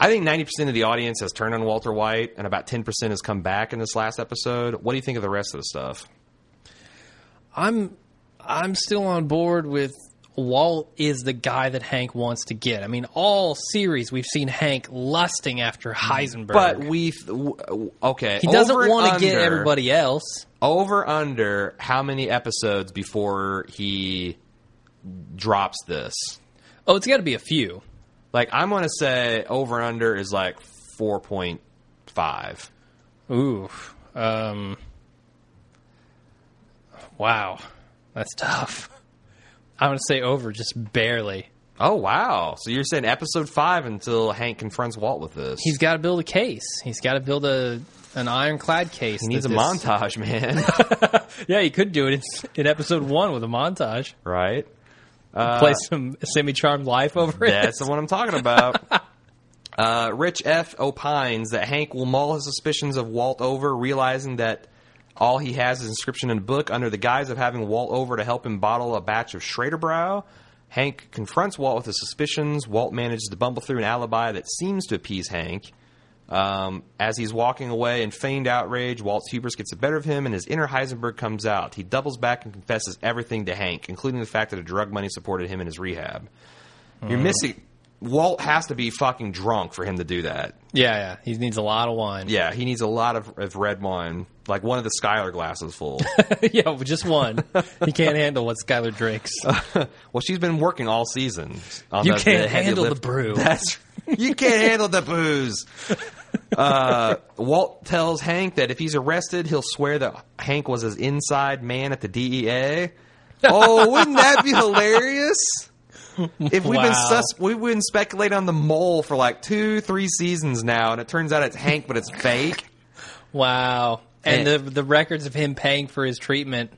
I think 90% of the audience has turned on Walter White, and about 10% has come back in this last episode. What do you think of the rest of the stuff? I'm I'm still on board with Walt is the guy that Hank wants to get. I mean, all series we've seen Hank lusting after mm-hmm. Heisenberg, But we, okay. he doesn't want to get everybody else. Over under how many episodes before he drops this? Oh, it's got to be a few. Like, I'm going to say over under is like 4.5. Ooh, um, wow, that's tough. I'm gonna say over, just barely. Oh wow! So you're saying episode five until Hank confronts Walt with this? He's got to build a case. He's got to build a an ironclad case. he needs a this- montage, man. Yeah, he could do it in, in episode one with a montage. right? Play some semi charmed life over it. That's the one I'm talking about. uh, Rich F opines that Hank will mull his suspicions of Walt over, realizing that all he has is inscription in a book under the guise of having Walt over to help him bottle a batch of Schraderbräu. Hank confronts Walt with his suspicions. Walt manages to bumble through an alibi that seems to appease Hank. Um, as he's walking away in feigned outrage, Walt's hubris gets the better of him, and his inner Heisenberg comes out. He doubles back and confesses everything to Hank, including the fact that a drug money supported him in his rehab. You're missing. Walt has to be fucking drunk for him to do that. Yeah, yeah. He needs a lot of wine. Yeah, he needs a lot of, of red wine, like one of the Skyler glasses full. yeah, just one. he can't handle what Skyler drinks. well, she's been working all season. On You the- can't the handle the lift- brew. That's you can't handle the booze. Uh, Walt tells Hank that if he's arrested, he'll swear that Hank was his inside man at the DEA. Oh, wouldn't that be hilarious? If we've been sus- we've been speculating on the mole for like two, three seasons now, and it turns out it's Hank, but it's fake. Wow. And And- the the records of him paying for his treatment.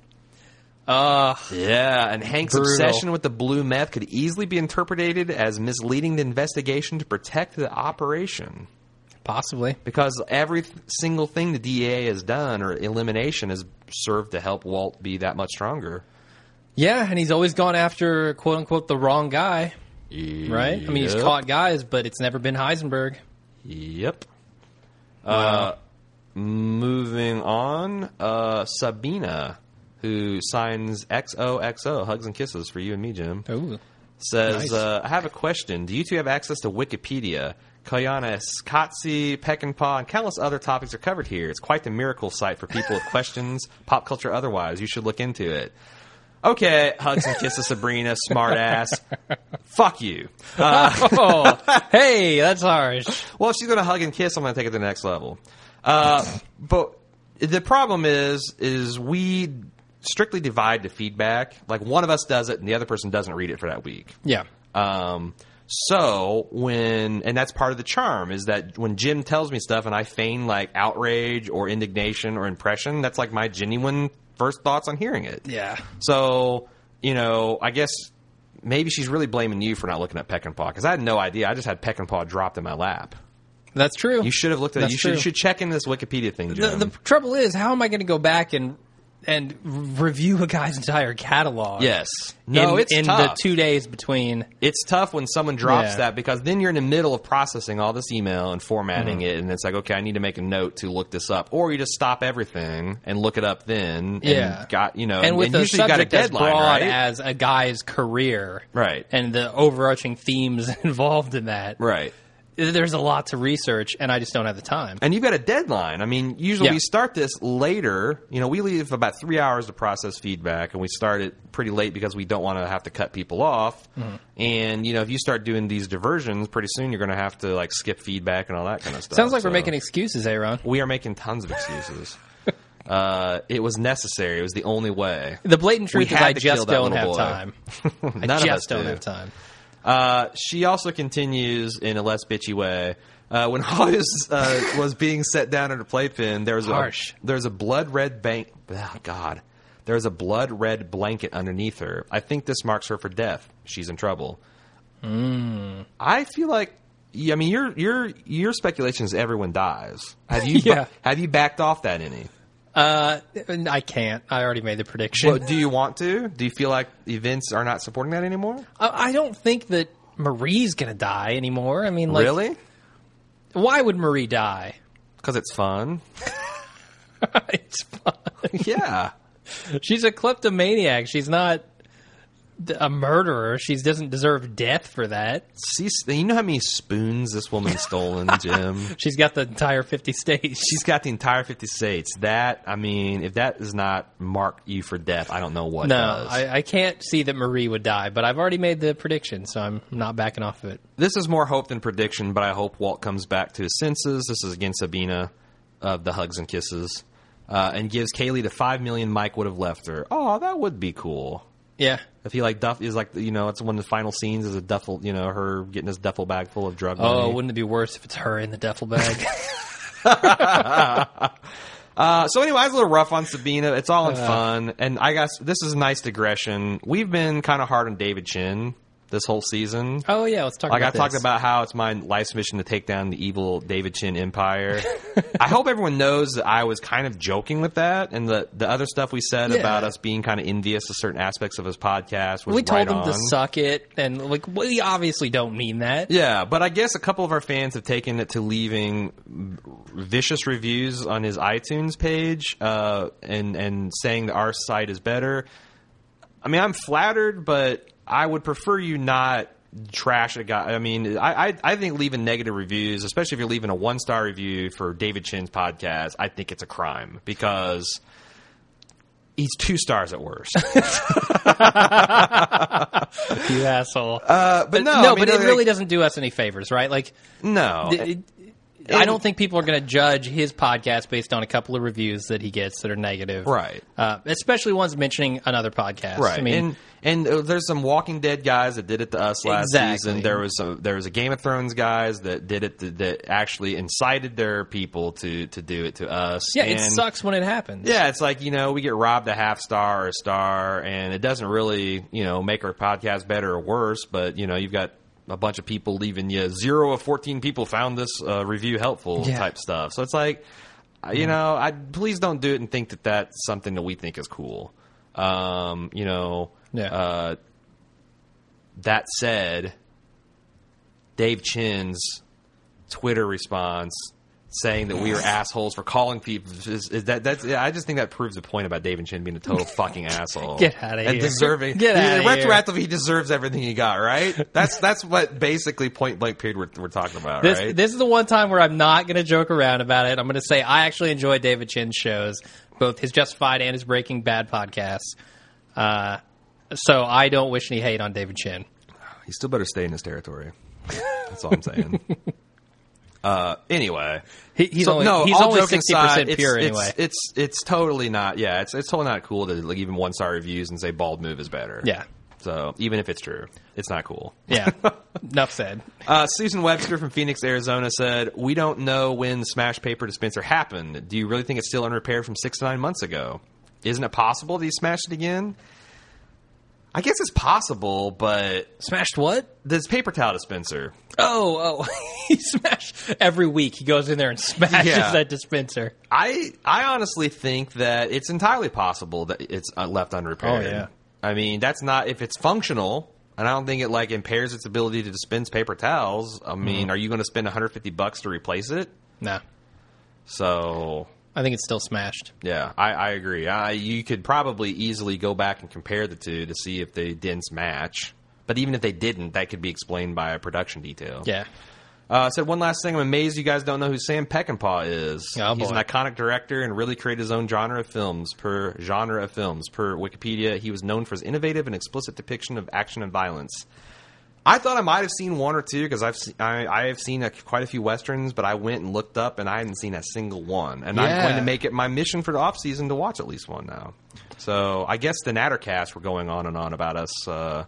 Uh, Yeah, and Hank's Brutal. obsession with the blue meth could easily be interpreted as misleading the investigation to protect the operation. Possibly. Because every th- single thing the DEA has done or elimination has served to help Walt be that much stronger. Yeah, and he's always gone after quote unquote the wrong guy, right? I mean, he's caught guys, but it's never been Heisenberg. Yep. Uh, moving on, uh, Sabina, who signs XOXO, hugs and kisses for you and me, Jim. Ooh. says, Nice. uh, I have a question. Do you two have access to Wikipedia? Koyaanisqatsi, Peckinpah, and Paw, and countless other topics are covered here. It's quite the miracle site for people with questions, pop culture otherwise. You should look into it. Okay, hugs and kisses, Sabrina, smart ass. Fuck you. Oh, hey, that's harsh. Well, if she's going to hug and kiss, I'm going to take it to the next level. Uh, but the problem is, is we strictly divide the feedback. Like one of us does it, and the other person doesn't read it for that week. Yeah. Um, so when, and that's part of the charm is that when Jim tells me stuff and I feign like outrage or indignation or impression, that's like my genuine first thoughts on hearing it. Yeah. So, you know, I guess maybe she's really blaming you for not looking at Peckinpah because I had no idea. I just had Peckinpah dropped in my lap. That's true. You should have looked at it. That's You should, you should check in this Wikipedia thing, the, the trouble is, how am I going to go back and and review a guy's entire catalog? yes. No, in, it's in tough. the two days between. it's tough when someone drops Yeah. that because then you're in the middle of processing all this email and formatting Mm-hmm. it, and it's like, okay, I need to make a note to look this up, or you just stop everything and look it up then. And Yeah. got you know, And with a usually got a subject as broad right? as a guy's career, Right. and the overarching themes involved in that, right. There's a lot to research, and I just don't have the time. And you've got a deadline. I mean, usually Yeah. we start this later. You know, we leave about three hours to process feedback, and we start it pretty late because we don't want to have to cut people off. Mm-hmm. And you know, if you start doing these diversions, pretty soon you're going to have to like skip feedback and all that kind of stuff. Sounds like we're making excuses, Aaron. We are making tons of excuses. uh, it was necessary. It was the only way. The blatant truth is, I just don't have boy. time. I None of us just don't do. have time. Uh, she also continues in a less bitchy way. Uh, when Hollis uh, was being set down in a playpen, there was Harsh. a there was a blood red bank. Oh God, there was a blood red blanket underneath her. I think this marks her for death. She's in trouble. Hmm. I feel like. yeah, I mean, your your your speculation is everyone dies. Have you Yeah. have you backed off that any? Uh, I can't. I already made the prediction. Well, do you want to? Do you feel like events are not supporting that anymore? I I don't think that Marie's gonna die anymore. I mean, like, really? Why would Marie die? Because it's fun. it's fun. yeah. She's a kleptomaniac. She's not a murderer. She doesn't deserve death for that. See, you know how many spoons this woman's stolen, Jim? She's got the entire 50 states. She's got the entire 50 states. That, I mean, if that does not mark you for death, I don't know what no. I, I can't see that Marie would die, but I've already made the prediction, so I'm not backing off of it. this is more hope than prediction, but I hope Walt comes back to his senses. This is against Sabina of the hugs and kisses. Uh, and gives Kaylee the five million Mike would have left her. Oh, that would be cool. Yeah. If he like duff is like you know it's one of the final scenes is a duffel you know her getting this duffel bag full of drug money. Oh, wouldn't it be worse if it's her in the duffel bag? Uh, so anyway, I was a little rough on Sabina. It's all in fun, and I guess this is a nice digression. We've been kind of hard on David Chen this whole season. Oh yeah, let's talk. Like I about talked this. about how it's my life's mission to take down the evil David Chen empire. I hope everyone knows that I was kind of joking with that, and the the other stuff we said Yeah. about us being kind of envious of certain aspects of his podcast was We told right them to suck it, and like we obviously don't mean that. Yeah, but I guess a couple of our fans have taken it to leaving vicious reviews on his iTunes page, uh, and and saying that our site is better. I mean, I'm flattered, but I would prefer you not trash a guy. I mean, I I, I think leaving negative reviews, especially if you're leaving a one star review for David Chen's podcast, I think it's a crime because. He's two stars at worst. You asshole. Uh, but no, no, I mean, but it really doesn't do us any favors, right? Like, no. it- I don't think people are going to judge his podcast based on a couple of reviews that he gets that are negative, Right. Uh, especially ones mentioning another podcast, Right, I mean, and and uh, there's some Walking Dead guys that did it to us last Exactly. season. There was some, there was a Game of Thrones guys that did it to, that actually incited their people to to do it to us. yeah, it sucks when it happens. Yeah, it's like you know we get robbed a half star or a star, and it doesn't really you know make our podcast better or worse. But you know you've got a bunch of people leaving you zero of fourteen people found this uh, review helpful Yeah. type stuff. So it's like uh, you know I please don't do it and think that that's something that we think is cool. Um, you know, Yeah. uh, that said, Dave Chen's Twitter response saying that we are assholes for calling people is, is that that's I just think that proves the point about David Chen being a total fucking asshole. Get outta and here. deserving. Get he- outta here. retroactively, he deserves everything he got. Right? That's that's what basically point blank period we're, we're talking about. This, right? this is the one time where I'm not going to joke around about it. I'm going to say I actually enjoy David Chen's shows, both his Justified and his Breaking Bad podcasts. Uh, so I don't wish any hate on David Chen. he still better stay in his territory. That's all I'm saying. uh, anyway, He, he's So, only no, he's only sixty percent it's- pure it's, anyway. It's it's totally not. Yeah, it's it's totally not cool to like even one star reviews and say bald move is better. Yeah. So even if it's true, it's not cool. yeah, enough said. Uh, Susan Webster from Phoenix, Arizona said, "We don't know when the smash paper dispenser happened. Do you really think it's still unrepaired from six to nine months ago? Isn't it possible that he smashed it again? I guess it's possible, but Smashed what? this paper towel dispenser. Oh, oh, he smashed every week. He goes in there and smashes Yeah. that dispenser. I I honestly think that it's entirely possible that it's uh, left unrepaired. Oh, yeah. I mean, that's not if it's functional, and I don't think it like impairs its ability to dispense paper towels. I mean, Mm-hmm. are you going to spend 150 bucks to replace it? No, So I think it's still smashed. yeah, I, I agree. I, you could probably easily go back and compare the two to see if they didn't match. But even if they didn't, that could be explained by a production detail. Yeah, Uh, said one last thing. I'm amazed you guys don't know who Sam Peckinpah is. Oh, He's boy. an iconic director and really created his own genre of films. Per genre of films, per Wikipedia, he was known for his innovative and explicit depiction of action and violence. I thought I might have seen one or two because I've se- I, I have seen a, quite a few westerns, but I went and looked up and I hadn't seen a single one. And I'm Yeah. going to make it my mission for the off season to watch at least one now. So I guess the Nattercast were going on and on about us uh,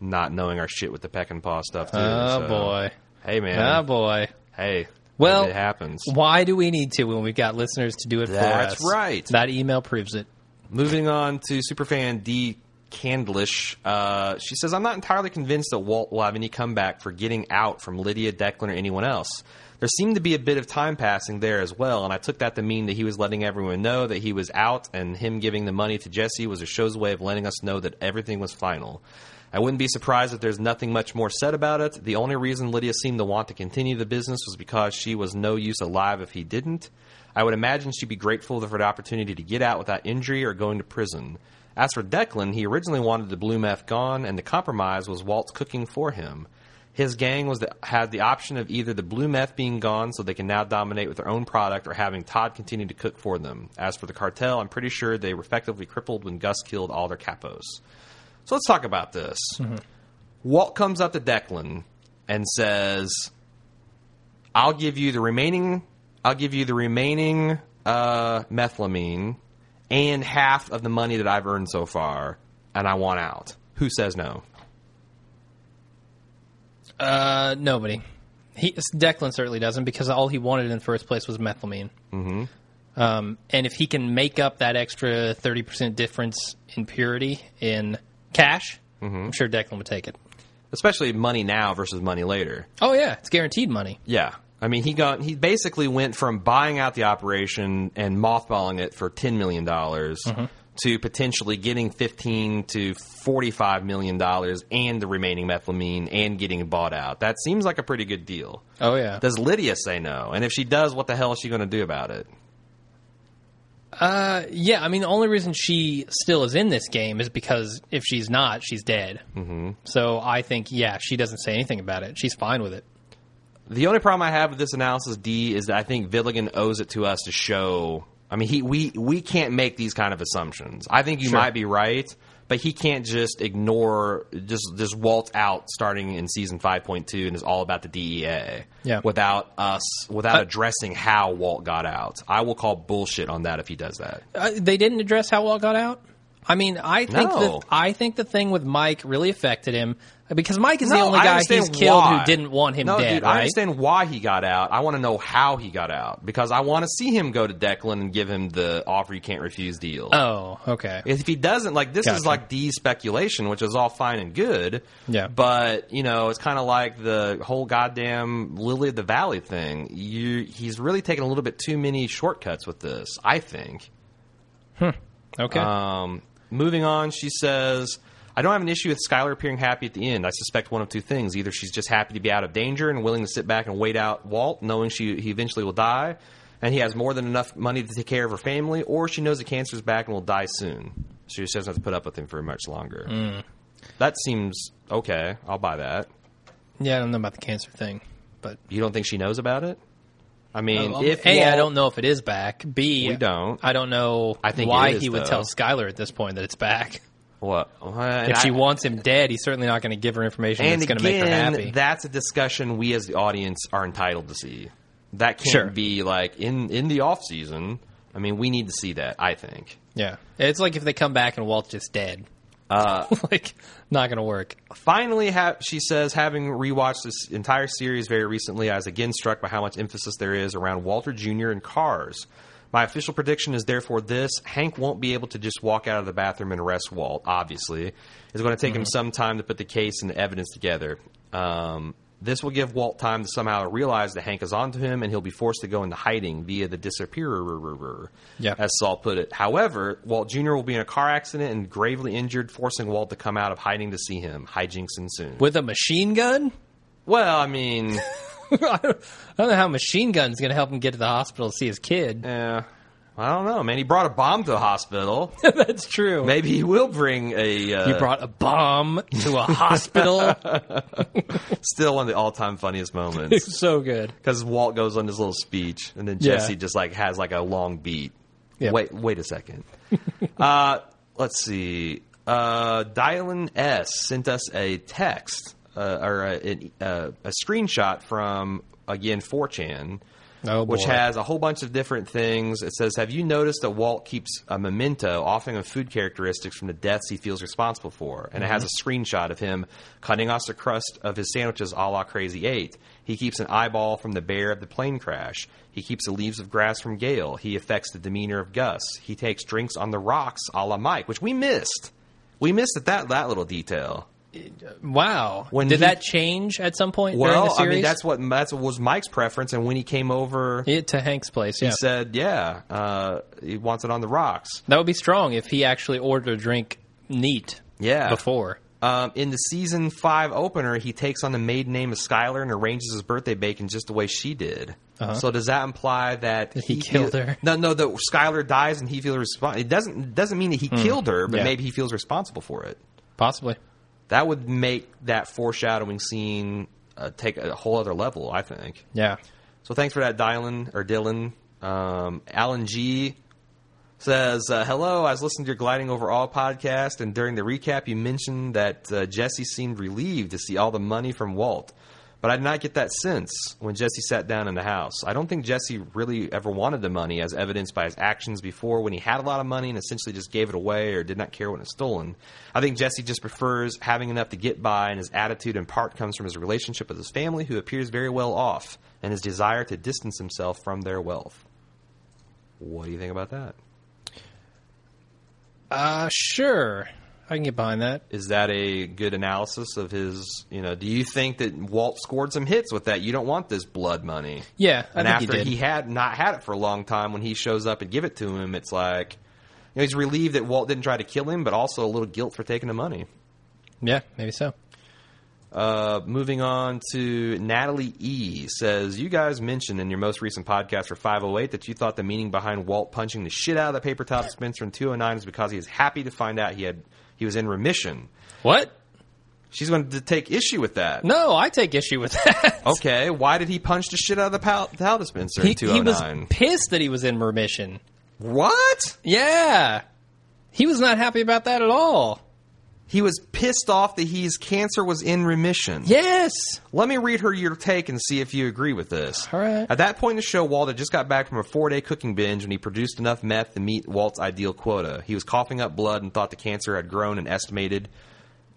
not knowing our shit with the Peckinpah stuff too. Oh so- boy. Hey man. Oh boy. Hey, Well, it happens. Why do we need to when we've got listeners to do it for us? That's right. That email proves it. Moving on to superfan D Candlish, uh, she says, "I'm not entirely convinced that Walt will have any comeback for getting out from Lydia, Declan, or anyone else. There seemed to be a bit of time passing there as well, and I took that to mean that he was letting everyone know that he was out, and him giving the money to Jesse was a show's way of letting us know that everything was final." I wouldn't be surprised if there's nothing much more said about it. The only reason Lydia seemed to want to continue the business was because she was no use alive if he didn't. I would imagine she'd be grateful for the opportunity to get out without injury or going to prison. As for Declan, he originally wanted the blue meth gone, and the compromise was Walt's cooking for him. His gang was the, had the option of either the blue meth being gone so they can now dominate with their own product or having Todd continue to cook for them. As for the cartel, I'm pretty sure they were effectively crippled when Gus killed all their capos. So let's talk about this. Walt comes up to Declan and says, "I'll give you the remaining. I'll give you the remaining uh, methylamine and half of the money that I've earned so far, and I want out." Who says no? Uh, nobody. He Declan certainly doesn't because all he wanted in the first place was methylamine. Mm-hmm. Um, and if he can make up that extra thirty percent difference in purity in cash, I'm sure Declan would take it. especially money now versus money later. Oh yeah, it's guaranteed money. Yeah. I mean, he got he basically went from buying out the operation and mothballing it for ten million dollars to potentially getting fifteen to forty five million dollars and the remaining methylamine and getting bought out. That seems like a pretty good deal. Oh yeah. Does Lydia say no? And if she does, what the hell is she going to do about it? Uh, yeah. I mean, the only reason she still is in this game is because if she's not, she's dead. Mm-hmm. So I think, yeah, she doesn't say anything about it. She's fine with it. The only problem I have with this analysis, D, is that I think Gilligan owes it to us to show. I mean, he we we can't make these kind of assumptions. I think you Sure. might be right, but he can't just ignore just just waltz out starting in season five point two and is all about the DEA. Yeah. Without us, without Uh, addressing how Walt got out, I will call bullshit on that if he does that. Uh, they didn't address how Walt got out. I mean, I think No. that I think the thing with Mike really affected him because Mike is the only guy he's killed why. who didn't want him no, dead. Dude, right? I understand why he got out. I want to know how he got out because I want to see him go to Declan and give him the offer you can't refuse deal. Oh, okay. If he doesn't, like this is like D's speculation, which is all fine and good. Yeah. But you know, it's kind of like the whole goddamn Lily of the Valley thing. You, he's really taking a little bit too many shortcuts with this. I think. Hmm. Okay. Um, moving on, she says, I don't have an issue with Skyler appearing happy at the end. I suspect one of two things. Either she's just happy to be out of danger and willing to sit back and wait out Walt, knowing she he eventually will die, and he has more than enough money to take care of her family, or she knows the cancer's back and will die soon. She just doesn't have to put up with him for much longer. Mm. That seems okay. I'll buy that. yeah, I don't know about the cancer thing, but You don't think she knows about it? I mean, Well, if a, I don't know if it is back. B, We don't. I don't know I think why is, he would though. tell Skyler at this point that it's back. what Uh, If she I- wants him dead, he's certainly not going to give her information and that's going to make her happy. that's a discussion we as the audience are entitled to see. That can't Sure. be like in in the off season. I mean, we need to see that. I think. yeah, it's like if they come back and Walt's just dead. Uh, like, not going to work. finally, ha- she says, having rewatched this entire series very recently, I was again struck by how much emphasis there is around Walter Jr. and cars. My official prediction is therefore this: Hank won't be able to just walk out of the bathroom and arrest Walt. Obviously, it's going to take him some time to put the case and the evidence together. Um, this will give Walt time to somehow realize that Hank is onto him, and he'll be forced to go into hiding via the disappearer, Yeah. as Saul put it. However, Walt Jr. will be in a car accident and gravely injured, forcing Walt to come out of hiding to see him. Hijinks ensued. With a machine gun? Well, I mean, I don't know how a machine gun's going to help him get to the hospital to see his kid. eh, I don't know, man. He brought a bomb to a hospital. That's true. Maybe he will bring a. Uh, You brought a bomb to a hospital. still one of the all-time funniest moments It's so good. because Walt goes on his little speech, and then Yeah. Jesse just like has like a long beat. Yep. Wait, wait a second. uh, let's see. Uh, Dylan S sent us a text uh, or a, a, a, a screenshot from again 4chan. Oh, which has a whole bunch of different things. It says, "Have you noticed that Walt keeps a memento, offering of food characteristics from the deaths he feels responsible for?" And it has a mm-hmm. screenshot of him cutting off the crust of his sandwiches, a la Crazy Eight. He keeps an eyeball from the bear of the plane crash. He keeps the leaves of grass from Gale. He affects the demeanor of Gus. He takes drinks on the rocks, a la Mike, which we missed. We missed that that that little detail. Wow. When Did he- that change at some point during the Well, I series? mean, that's what that's what was Mike's preference. And when he came over, it to Hank's place. he Yeah, said, "Yeah, uh, he wants it on the rocks." that would be strong if he actually ordered a drink neat. Yeah. before. Um, in the season five opener, he takes on the maiden name of Skyler and arranges his birthday bacon just the way she did. So does that imply that he killed feel- her? No, no. That Skyler dies and he feels responsible. It doesn't doesn't mean that he killed her, but Yeah. maybe he feels responsible for it. Possibly. That would make that foreshadowing scene uh, take a whole other level. I think. Yeah. So thanks for that, Dylan or Dylan. Um, Alan G says, uh, "Hello, I was listening to your Gliding Over All podcast, and during the recap, you mentioned that uh, Jesse seemed relieved to see all the money from Walt." But I did not get that sense when Jesse sat down in the house. I don't think Jesse really ever wanted the money, as evidenced by his actions before when he had a lot of money and essentially just gave it away or did not care when it was stolen. I think Jesse just prefers having enough to get by, and his attitude in part comes from his relationship with his family, who appears very well off, and his desire to distance himself from their wealth. What do you think about that? Uh, sure. I can get behind that. Is that a good analysis of his? You know, do you think that Walt scored some hits with that? You don't want this blood money. Yeah, I and after he did. had not had it for a long time, when he shows up and give it to him, it's like you know, he's relieved that Walt didn't try to kill him, but also a little guilt for taking the money. yeah, maybe so. Uh, moving on to Natalie E says, You guys mentioned in your most recent podcast for 508 that you thought the meaning behind Walt punching the shit out of the paper towel dispenser in 209 is because he is happy to find out he had he was in remission. What? She's going to take issue with that. No, I take issue with that. Okay, why did he punch the shit out of the pal- towel dispenser he, in he was 209? pissed that he was in remission. what? Yeah, he was not happy about that at all. He was pissed off that his cancer was in remission. Yes. Let me read her your take and see if you agree with this. All right. At that point in the show, Walt had just got back from a four day cooking binge when he produced enough meth to meet Walt's ideal quota. He was coughing up blood and thought the cancer had grown and estimated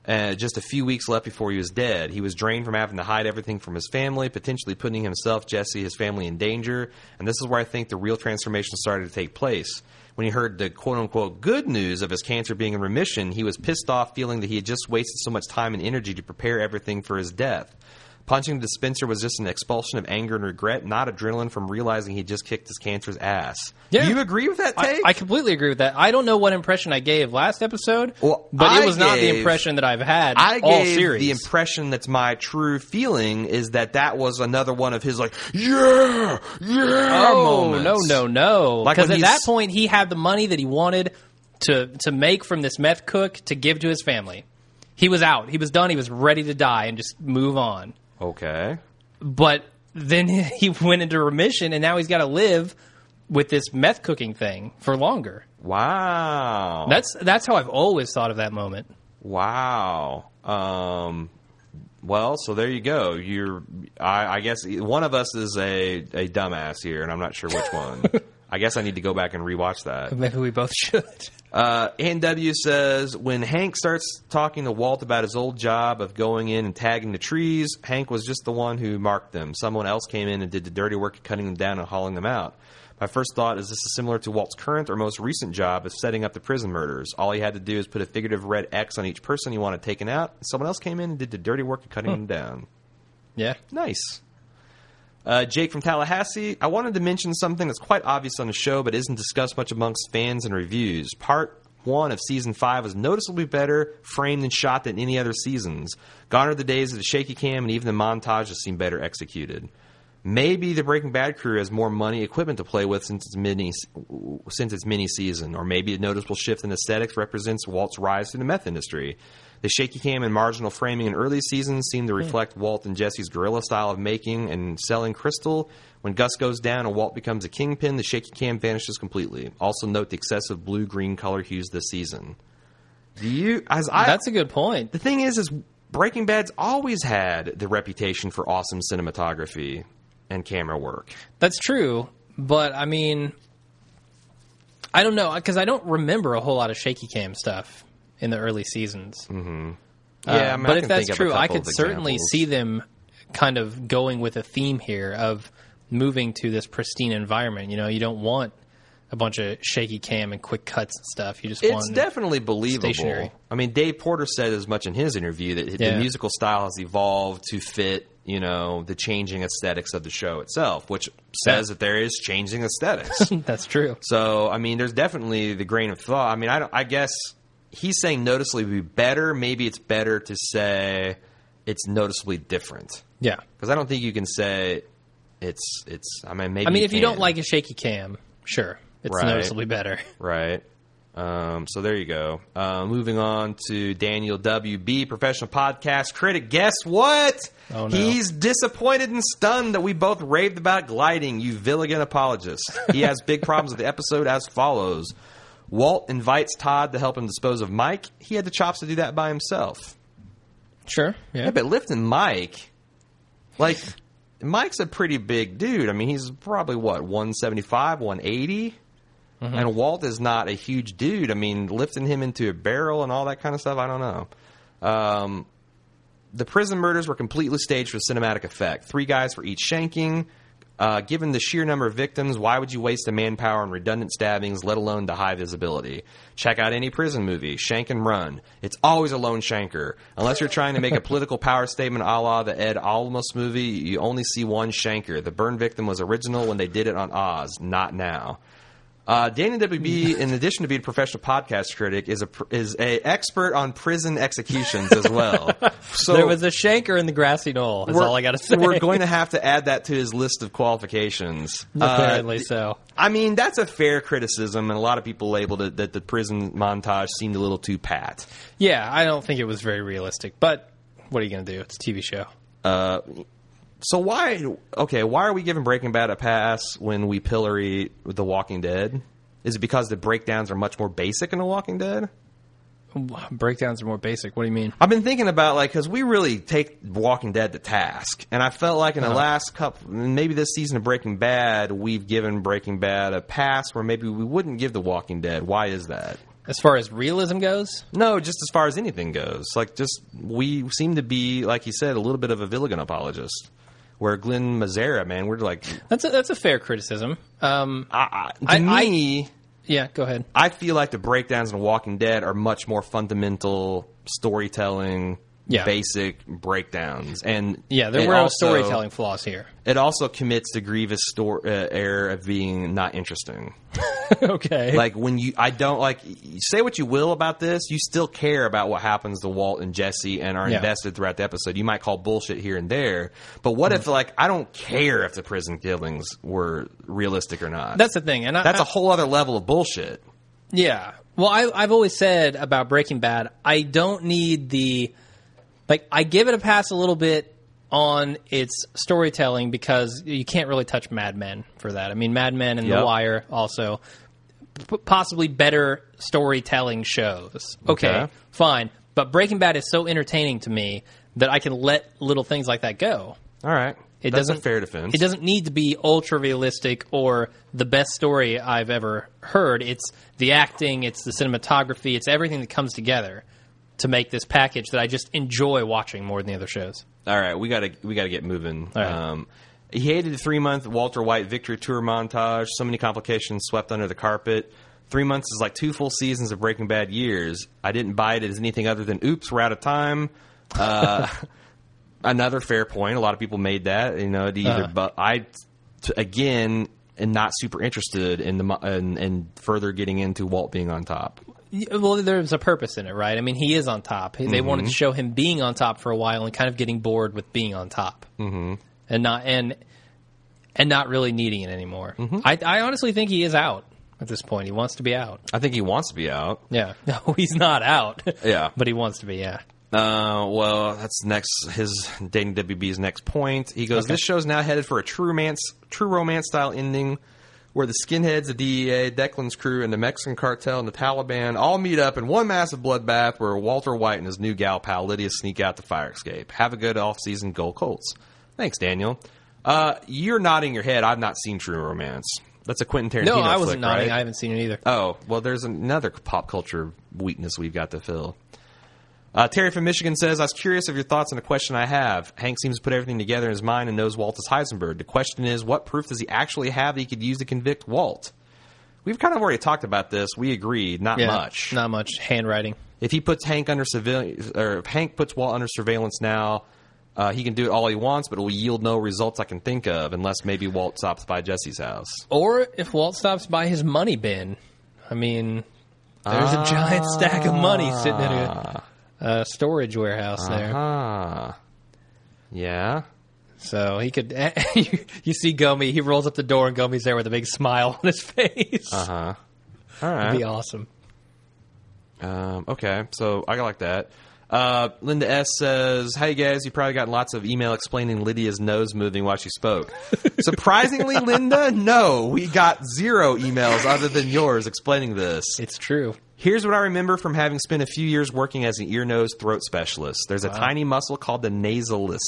uh, just a few weeks left before he was dead. He was drained from having to hide everything from his family, potentially putting himself, Jesse, his family in danger. And this is where I think the real transformation started to take place. When he heard the quote unquote good news of his cancer being in remission, he was pissed off, feeling that he had just wasted so much time and energy to prepare everything for his death. Punching the dispenser was just an expulsion of anger and regret, not adrenaline from realizing he just kicked his cancer's ass. Yeah. Do you agree with that I, take? I completely agree with that. I don't know what impression I gave last episode, Well, but I it was not the impression that I've had I all gave series. the impression that's my true feeling is that that was another one of his like yeah yeah oh moments. no no no! Because when at that point he had the money that he wanted to to make from this meth cook to give to his family. He was out. He was done. He was ready to die and just move on. Okay. But then he went into remission, and now he's got to live with this meth cooking thing for longer. Wow. That's that's how I've always thought of that moment. wow. Um. Well, so there you go. You're. I, I guess one of us is a a dumbass here, and I'm not sure which one. I guess I need to go back and rewatch that. Maybe we both should. Uh, NW says when Hank starts talking to Walt about his old job of going in and tagging the trees, Hank was just the one who marked them. Someone else came in and did the dirty work of cutting them down and hauling them out. My first thought is this is similar to Walt's current or most recent job of setting up the prison murders. All he had to do is put a figurative red X on each person he wanted taken out. Someone else came in and did the dirty work of cutting them down. Yeah. Nice. Uh, Jake from Tallahassee. I wanted to mention something that's quite obvious on the show, but isn't discussed much amongst fans and reviews. Part one of season five was noticeably better framed and shot than any other seasons. Gone are the days of the shaky cam, and even the montages seem better executed. Maybe the Breaking Bad crew has more money equipment to play with since its mini since its mini season, or maybe a noticeable shift in aesthetics represents Walt's rise to the meth industry. The shaky cam and marginal framing in early seasons seem to hmm. reflect Walt and Jesse's guerrilla style of making and selling crystal. When Gus goes down and Walt becomes a kingpin, the shaky cam vanishes completely. Also note the excessive blue green color hues this season. Do you as I That's a good point. the thing is, is Breaking Bad's always had the reputation for awesome cinematography and camera work. That's true, but I mean, I don't know because I don't remember a whole lot of shaky cam stuff in the early seasons. Yeah, Uh, I mean, I but if that's think of a true, I could certainly examples. see them kind of going with a theme here of moving to this pristine environment. You know, you don't want a bunch of shaky cam and quick cuts and stuff. You just It's want definitely believable. stationary. I mean, Dave Porter said as much in his interview that the musical style has evolved to fit, you know, the changing aesthetics of the show itself, which says Yeah. that there is changing aesthetics. that's true. so, I mean, there's definitely the grain of thought. I mean, I, don't, I guess he's saying noticeably be better. Maybe it's better to say it's noticeably different Yeah. because I don't think you can say it's it's. I mean, maybe. I mean, if you don't like a shaky cam, sure, it's Right. noticeably better. Right. Um, so there you go. Uh, moving on to Daniel WB, professional podcast critic. Guess what? Oh, no. He's disappointed and stunned that we both raved about gliding, you Gilligan apologist. He has big problems with the episode as follows. Walt invites Todd to help him dispose of Mike. He had the chops to do that by himself. Sure. Yeah. Yeah, but lifting Mike, like, Mike's a pretty big dude. I mean, he's probably what, 175, 180? And Walt is not a huge dude. I mean, lifting him into a barrel and all that kind of stuff, I don't know. Um, the prison murders were completely staged for cinematic effect. Three guys for each shanking. Uh, given the sheer number of victims, why would you waste the manpower on redundant stabbings, let alone the high visibility? Check out any prison movie, Shank and Run. It's always a lone shanker. Unless you're trying to make a political power statement a la the Ed Olmos movie, you only see one shanker. The burn victim was original when they did it on Oz, not now. Uh, Danny WB, in addition to being a professional podcast critic, is a is a expert on prison executions as well. So there was a shanker in the grassy knoll. That's all I got to say. We're going to have to add that to his list of qualifications. Uh, apparently so. I mean, that's a fair criticism, and a lot of people labeled it that the prison montage seemed a little too pat. Yeah, I don't think it was very realistic, but what are you going to do? It's a TV show. So why? Okay, why are we giving Breaking Bad a pass when we pillory The Walking Dead? Is it because the breakdowns are much more basic in The Walking Dead? Breakdowns are more basic. What do you mean? I've been thinking about like because we really take Walking Dead to task, and I felt like in the uh-huh. last couple, maybe this season of Breaking Bad, we've given Breaking Bad a pass where maybe we wouldn't give The Walking Dead. Why is that? As far as realism goes, No, just as far as anything goes, like just we seem to be, like you said, a little bit of a Gilligan apologist. Where Glen Mazzara, man, we're like, that's a, that's a fair criticism. Um, I, I, to I- I- me, yeah, go ahead. I feel like the breakdowns in Walking Dead are much more fundamental storytelling, Yeah. basic breakdowns, and Yeah, there were no storytelling flaws here. It also commits the grievous stor- uh, error of being not interesting. okay. Like when you, I don't like say what you will about this, you still care about what happens to Walt and Jesse and are Yeah. invested throughout the episode. You might call bullshit here and there, but what Mm-hmm. if like I don't care if the prison killings were realistic or not? that's the thing, and I, that's I- a whole other level of bullshit. Yeah. Well, I, I've always said about Breaking Bad, I don't need the like. I give it a pass a little bit on its storytelling because you can't really touch Mad Men for that. I mean, Mad Men and Yep. The Wire also p- possibly better storytelling shows. Okay, Okay. fine, but Breaking Bad is so entertaining to me that I can let little things like that go. All right, It that's doesn't a fair defense. It doesn't need to be ultra realistic or the best story I've ever heard. It's the acting, it's the cinematography, it's everything that comes together to make this package that I just enjoy watching more than the other shows. All right, we gotta we gotta get moving. Right. Um, he hated the three month Walter White victory tour montage. So many complications swept under the carpet. Three months is like two full seasons of Breaking Bad years. I didn't buy it as anything other than oops, we're out of time. Uh, another fair point. A lot of people made that. You know, to either Uh-huh. but I t- again am not super interested in the in, in further getting into Walt being on top. Well, there's a purpose in it, right? I mean, he is on top. They wanted to show him being on top for a while and kind of getting bored with being on top, mm-hmm. and not and and not really needing it anymore. I, I honestly think he is out at this point. He wants to be out. I think he wants to be out. Yeah. No, he's not out. Yeah. but he wants to be. Yeah. Uh, well, that's next his dating WB's next point. He goes, "This show's now headed for a true romance, true romance style ending, where the skinheads, the DEA, Declan's crew, and the Mexican cartel and the Taliban all meet up in one massive bloodbath, where Walter White and his new gal pal Lydia sneak out the fire escape. Have a good off season, Gold Colts. Thanks, Daniel. Uh, you're nodding your head. I've not seen True Romance. That's a Quentin Tarantino. No, I wasn't nodding. right? I haven't seen it either. Oh, well, there's another pop culture weakness we've got to fill. Uh, Terry from Michigan says, I was curious of your thoughts on a question I have. Hank seems to put everything together in his mind and knows Walt is Heisenberg. The question is, what proof does he actually have that he could use to convict Walt? We've kind of already talked about this. We agreed, not Yeah, much. Not much handwriting. If he puts Hank under surveillance, or if Hank puts Walt under surveillance now, uh, he can do it all he wants, but it will yield no results I can think of, unless maybe Walt stops by Jesse's house. Or if Walt stops by his money bin. I mean, there's a giant stack of money sitting in a, a storage warehouse there. Ah, yeah. So he could. you, you see Gomi, he rolls up the door, and Gomi's there with a big smile on his face. Uh huh. All That'd be awesome. Um, okay, so I like that. Uh, Linda S says, "Hey guys, you probably got lots of email explaining Lydia's nose moving while she spoke. Surprisingly, Linda, no, we got zero emails other than yours explaining this. It's true. Here's what I remember from having spent a few years working as an ear, nose, throat specialist. There's a tiny muscle called the nasalis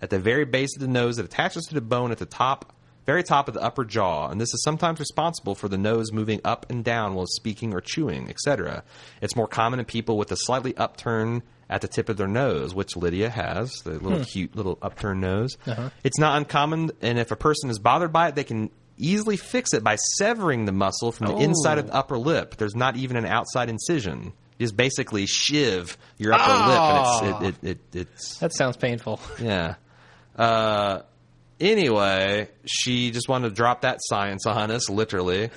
at the very base of the nose that attaches to the bone at the top very top of the upper jaw, and this is sometimes responsible for the nose moving up and down while speaking or chewing, etc. It's more common in people with a slightly upturned at the tip of their nose, which Lydia has, the little hmm. cute little upturned nose. Uh-huh. It's not uncommon, and if a person is bothered by it, they can easily fix it by severing the muscle from the oh. inside of the upper lip. There's not even an outside incision. You just basically shiv your upper ah! lip, and it's, it, it, it, it's That sounds painful. yeah. Uh, anyway, she just wanted to drop that science on us, literally.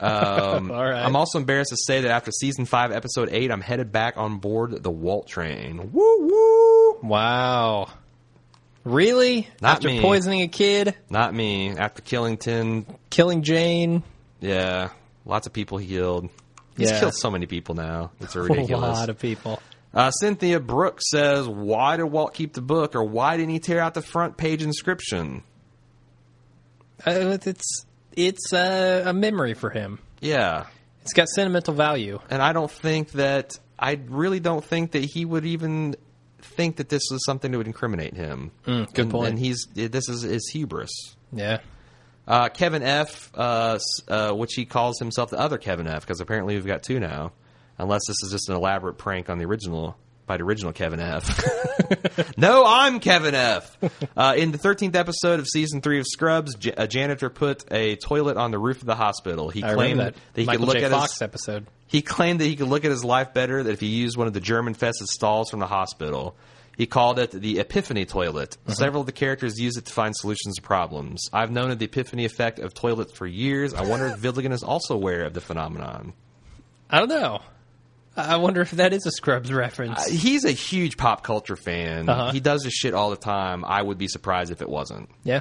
Um, All right. I'm also embarrassed to say that after season five, episode eight, I'm headed back on board the Walt train. Woo woo! Wow. Really? Not After me. poisoning a kid, Not me. After killing ten, killing Jane, yeah, lots of people he killed. He's Yeah. killed so many people now. It's ridiculous. a ridiculous. lot of people. Uh, Cynthia Brooks says, "Why did Walt keep the book, or why didn't he tear out the front page inscription?" Uh, it's it's uh, a memory for him. Yeah, It's got sentimental value. and I don't think that I really don't think that he would even think that this was something that would incriminate him. Mm, good and, point. And he's this is his hubris. Yeah. Uh, Kevin F, uh, uh, which he calls himself the other Kevin F, because apparently we've got two now, unless this is just an elaborate prank on the original by the original Kevin F. no, I'm Kevin F. Uh, in the 13th episode of season three of Scrubs, j- a janitor put a toilet on the roof of the hospital. He I claimed that, that he Michael could look J. at Fox his episode. he claimed that he could look at his life better that if he used one of the germ-infested stalls from the hospital. He called it the Epiphany toilet. Several of the characters use it to find solutions to problems. I've known of the Epiphany effect of toilets for years. I wonder if Gilligan is also aware of the phenomenon. I don't know. I wonder if that is a Scrubs reference. He's a huge pop culture fan. Uh-huh. He does this shit all the time. I would be surprised if it wasn't. yeah.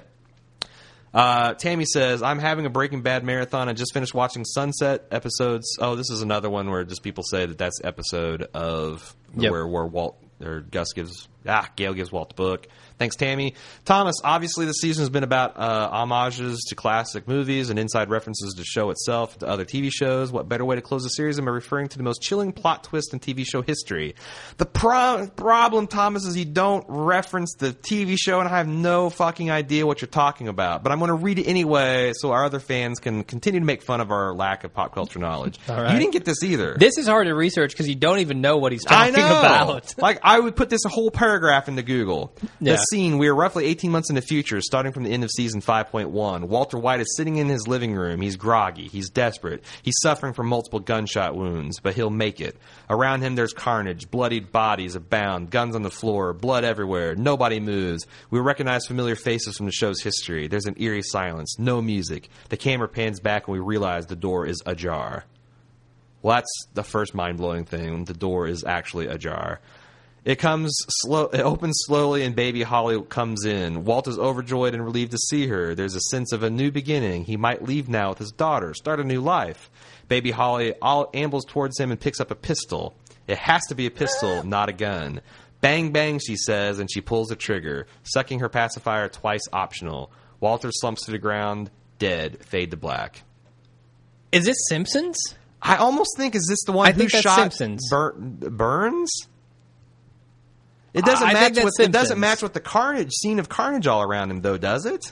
Uh, Tammy says, I'm having a Breaking Bad marathon. I just finished watching Sunset episodes. Oh, this is another one where just people say that that's episode of Yep. where, where Walt or Gus gives, ah, Gale gives Walt the book. Thanks, Tammy. Thomas, obviously the season has been about uh, homages to classic movies and inside references to show itself to other TV shows. What better way to close the series than by referring to the most chilling plot twist in TV show history? The pro- problem, Thomas, is you don't reference the TV show, and I have no fucking idea what you're talking about. But I'm going to read it anyway, so our other fans can continue to make fun of our lack of pop culture knowledge. Right. You didn't get this either. This is hard to research because you don't even know what he's I talking about. like I would put this whole paragraph into Google. The scene: We are roughly 18 months in the future, starting from the end of season 5.1. Walter White is sitting in his living room. He's groggy. He's desperate. He's suffering from multiple gunshot wounds, but he'll make it. Around him, there's carnage. Bloodied bodies abound. Guns on the floor. Blood everywhere. Nobody moves. We recognize familiar faces from the show's history. There's an eerie silence. No music. The camera pans back, and we realize the door is ajar. Well, that's the first mind blowing thing. The door is actually ajar. It comes slow. It opens slowly, and baby Holly comes in. Walt is overjoyed and relieved to see her. There's a sense of a new beginning. He might leave now with his daughter, start a new life. Baby Holly all ambles towards him and picks up a pistol. It has to be a pistol, not a gun. Bang bang, she says, and she pulls the trigger. Sucking her pacifier twice optional. Walter slumps to the ground, dead. Fade to black. Is this Simpsons? I almost think is this the one I who think that's shot Simpsons. Bur- Burns? It doesn't I match with it doesn't match with the carnage scene of carnage all around him though, does it?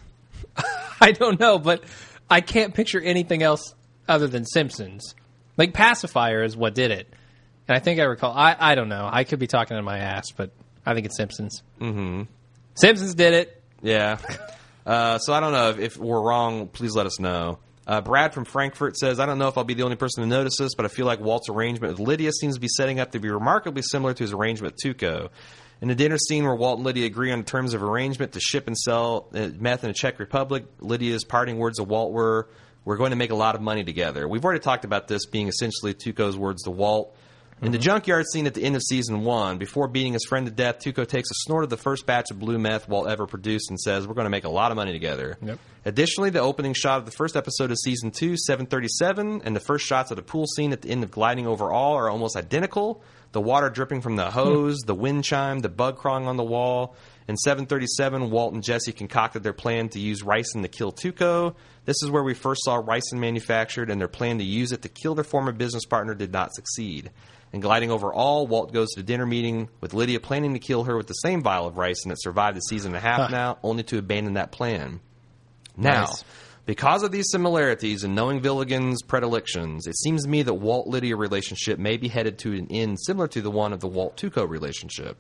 I don't know, but I can't picture anything else other than Simpsons. Like pacifier is what did it, and I think I recall. I I don't know. I could be talking in my ass, but I think it's Simpsons. Mm-hmm. Simpsons did it. Yeah. uh, so I don't know if, if we're wrong. Please let us know. Uh, Brad from Frankfurt says, I don't know if I'll be the only person to notice this, but I feel like Walt's arrangement with Lydia seems to be setting up to be remarkably similar to his arrangement with Tuco. In the dinner scene where Walt and Lydia agree on terms of arrangement to ship and sell uh, meth in the Czech Republic, Lydia's parting words to Walt were, We're going to make a lot of money together. We've already talked about this being essentially Tuco's words to Walt. In the junkyard scene at the end of season one, before beating his friend to death, Tuco takes a snort of the first batch of blue meth Walt ever produced and says, We're going to make a lot of money together. Yep. Additionally, the opening shot of the first episode of season two, 737, and the first shots of the pool scene at the end of Gliding Over All are almost identical. The water dripping from the hmm. hose, the wind chime, the bug crawling on the wall. In 737, Walt and Jesse concocted their plan to use ricin to kill Tuco. This is where we first saw ricin manufactured, and their plan to use it to kill their former business partner did not succeed. In gliding over all, Walt goes to the dinner meeting with Lydia planning to kill her with the same vial of ricin that survived a season and a half Huh. now, only to abandon that plan. Now, Nice. because of these similarities and knowing Gilligan's predilections, it seems to me that Walt Lydia relationship may be headed to an end similar to the one of the Walt Tuco relationship.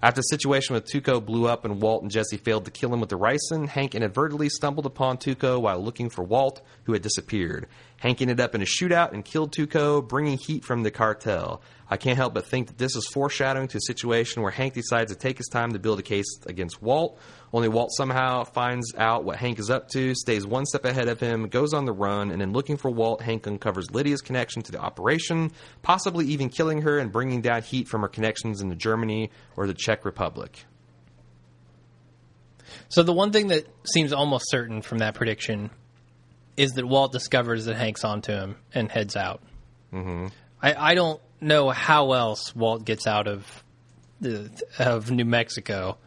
After the situation with Tuco blew up and Walt and Jesse failed to kill him with the ricin, Hank inadvertently stumbled upon Tuco while looking for Walt, who had disappeared. Hank ended up in a shootout and killed Tuco, bringing heat from the cartel. I can't help but think that this is foreshadowing to a situation where Hank decides to take his time to build a case against Walt. Only Walt somehow finds out what Hank is up to, stays one step ahead of him, goes on the run, and in looking for Walt, Hank uncovers Lydia's connection to the operation, possibly even killing her and bringing down heat from her connections into Germany or the Czech Republic. So the one thing that seems almost certain from that prediction is that Walt discovers that Hank's onto him and heads out. Mm-hmm. I, I don't know how else Walt gets out of the, of New Mexico,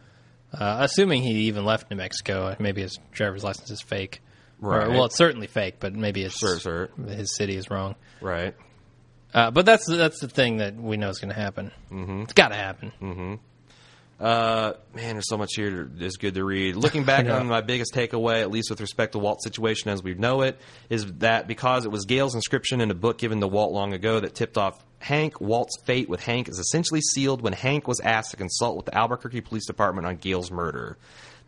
uh, assuming he even left New Mexico. Maybe his driver's license is fake. Right. Or, well, it's certainly fake, but maybe it's Sure, sure. his city is wrong. Right. Uh, but that's that's the thing that we know is going to happen. Mm-hmm. It's got to happen. Uh, man, there's so much here that's good to read. Looking back on my biggest takeaway, at least with respect to Walt's situation as we know it, is that because it was Gale's inscription in a book given to Walt long ago that tipped off Hank, Walt's fate with Hank is essentially sealed when Hank was asked to consult with the Albuquerque Police Department on Gale's murder.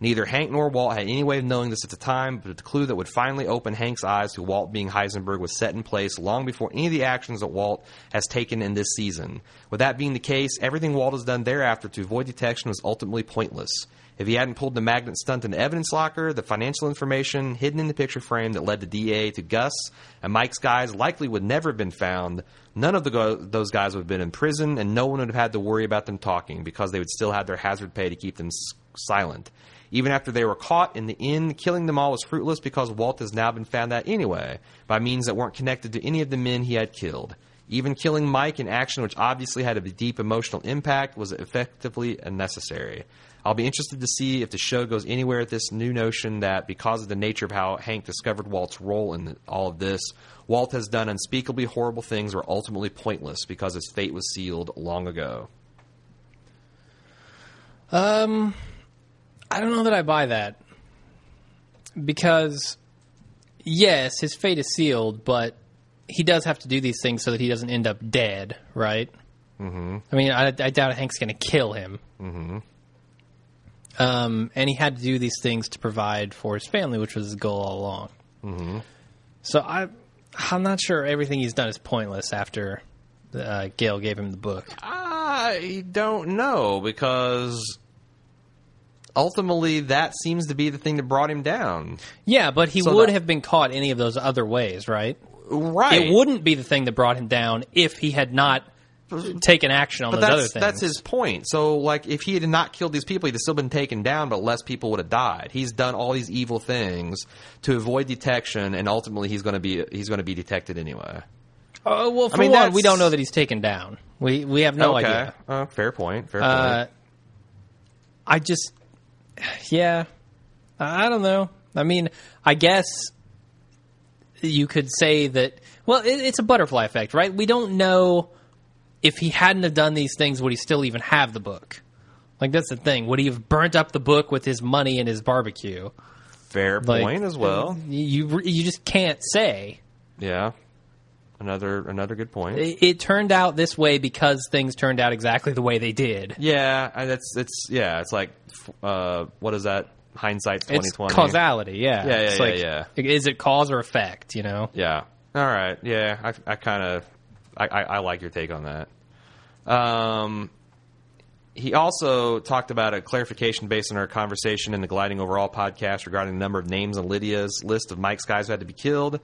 Neither Hank nor Walt had any way of knowing this at the time, but the clue that would finally open Hank's eyes to Walt being Heisenberg was set in place long before any of the actions that Walt has taken in this season. With that being the case, everything Walt has done thereafter to avoid detection was ultimately pointless. If he hadn't pulled the magnet stunt in the evidence locker, the financial information hidden in the picture frame that led the DA to Gus and Mike's guys likely would never have been found. None of the go- those guys would have been in prison, and no one would have had to worry about them talking because they would still have their hazard pay to keep them s- silent. Even after they were caught, in the end, killing them all was fruitless because Walt has now been found out anyway, by means that weren't connected to any of the men he had killed. Even killing Mike in action, which obviously had a deep emotional impact, was effectively unnecessary. I'll be interested to see if the show goes anywhere with this new notion that because of the nature of how Hank discovered Walt's role in all of this, Walt has done unspeakably horrible things were ultimately pointless because his fate was sealed long ago. Um, I don't know that I buy that because yes, his fate is sealed, but he does have to do these things so that he doesn't end up dead, right? Mm-hmm. I mean, I, I doubt Hank's going to kill him. Mm-hmm. Um, and he had to do these things to provide for his family, which was his goal all along. Mm-hmm. So I, I'm not sure everything he's done is pointless after uh, Gale gave him the book. I don't know because ultimately that seems to be the thing that brought him down. Yeah, but he So would that- have been caught any of those other ways, right? Right. It wouldn't be the thing that brought him down if he had not taken action on But those other things. that's his point. So, like, if he had not killed these people, he'd have still been taken down, but less people would have died. He's done all these evil things to avoid detection, and ultimately, he's going to be he's going to be detected anyway. Uh, well, for mean, one, we don't know that he's taken down. We we have no okay, idea. Uh, fair point. Fair Uh, point. I just, yeah, I don't know. I mean, I guess you could say that. Well, it, it's a butterfly effect, right? We don't know if he hadn't have done these things, would he still even have the book? Like that's the thing. Would he have burnt up the book with his money and his barbecue? Fair Like, point as well. You you just can't say. Yeah. Another another good point. It, it turned out this way because things turned out exactly the way they did. yeah, I- that's it's yeah. It's like uh, what is that? Hindsight twenty It's twenty. causality, yeah. Yeah, yeah, it's yeah, like, yeah. Is it cause or effect? You know. Yeah. All right. Yeah. I, I kind of, I, I, I like your take on that. Um, he also talked about a clarification based on our conversation in the Gliding Over All podcast regarding the number of names on Lydia's list of Mike's guys who had to be killed.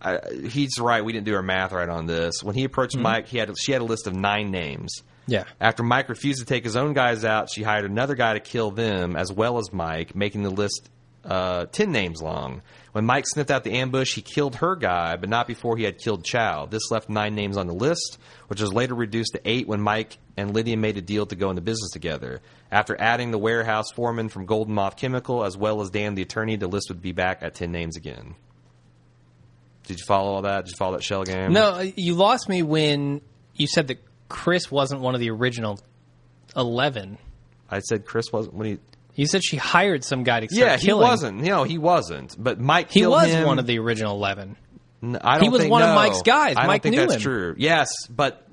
I, he's right. We didn't do our math right on this. When he approached Mike, he had she had a list of nine names. Yeah. After Mike refused to take his own guys out, she hired another guy to kill them as well as Mike, making the list uh, 10 names long. When Mike sniffed out the ambush, he killed her guy, but not before he had killed Chow. This left nine names on the list, which was later reduced to eight when Mike and Lydia made a deal to go into business together. After adding the warehouse foreman from Golden Moth Chemical as well as Dan the attorney, the list would be back at 10 names again. Did you follow all that? Did you follow that shell game? No, uh, you lost me when you said that Chris wasn't one of the original eleven. I said Chris wasn't when he. You said she hired some guy to start Yeah, he killing. wasn't. You know, he wasn't. But Mike He killed was him. one of the original eleven. N- I don't He was think- one of no. Mike's guys. I don't Mike think knew that's him. true. Yes, but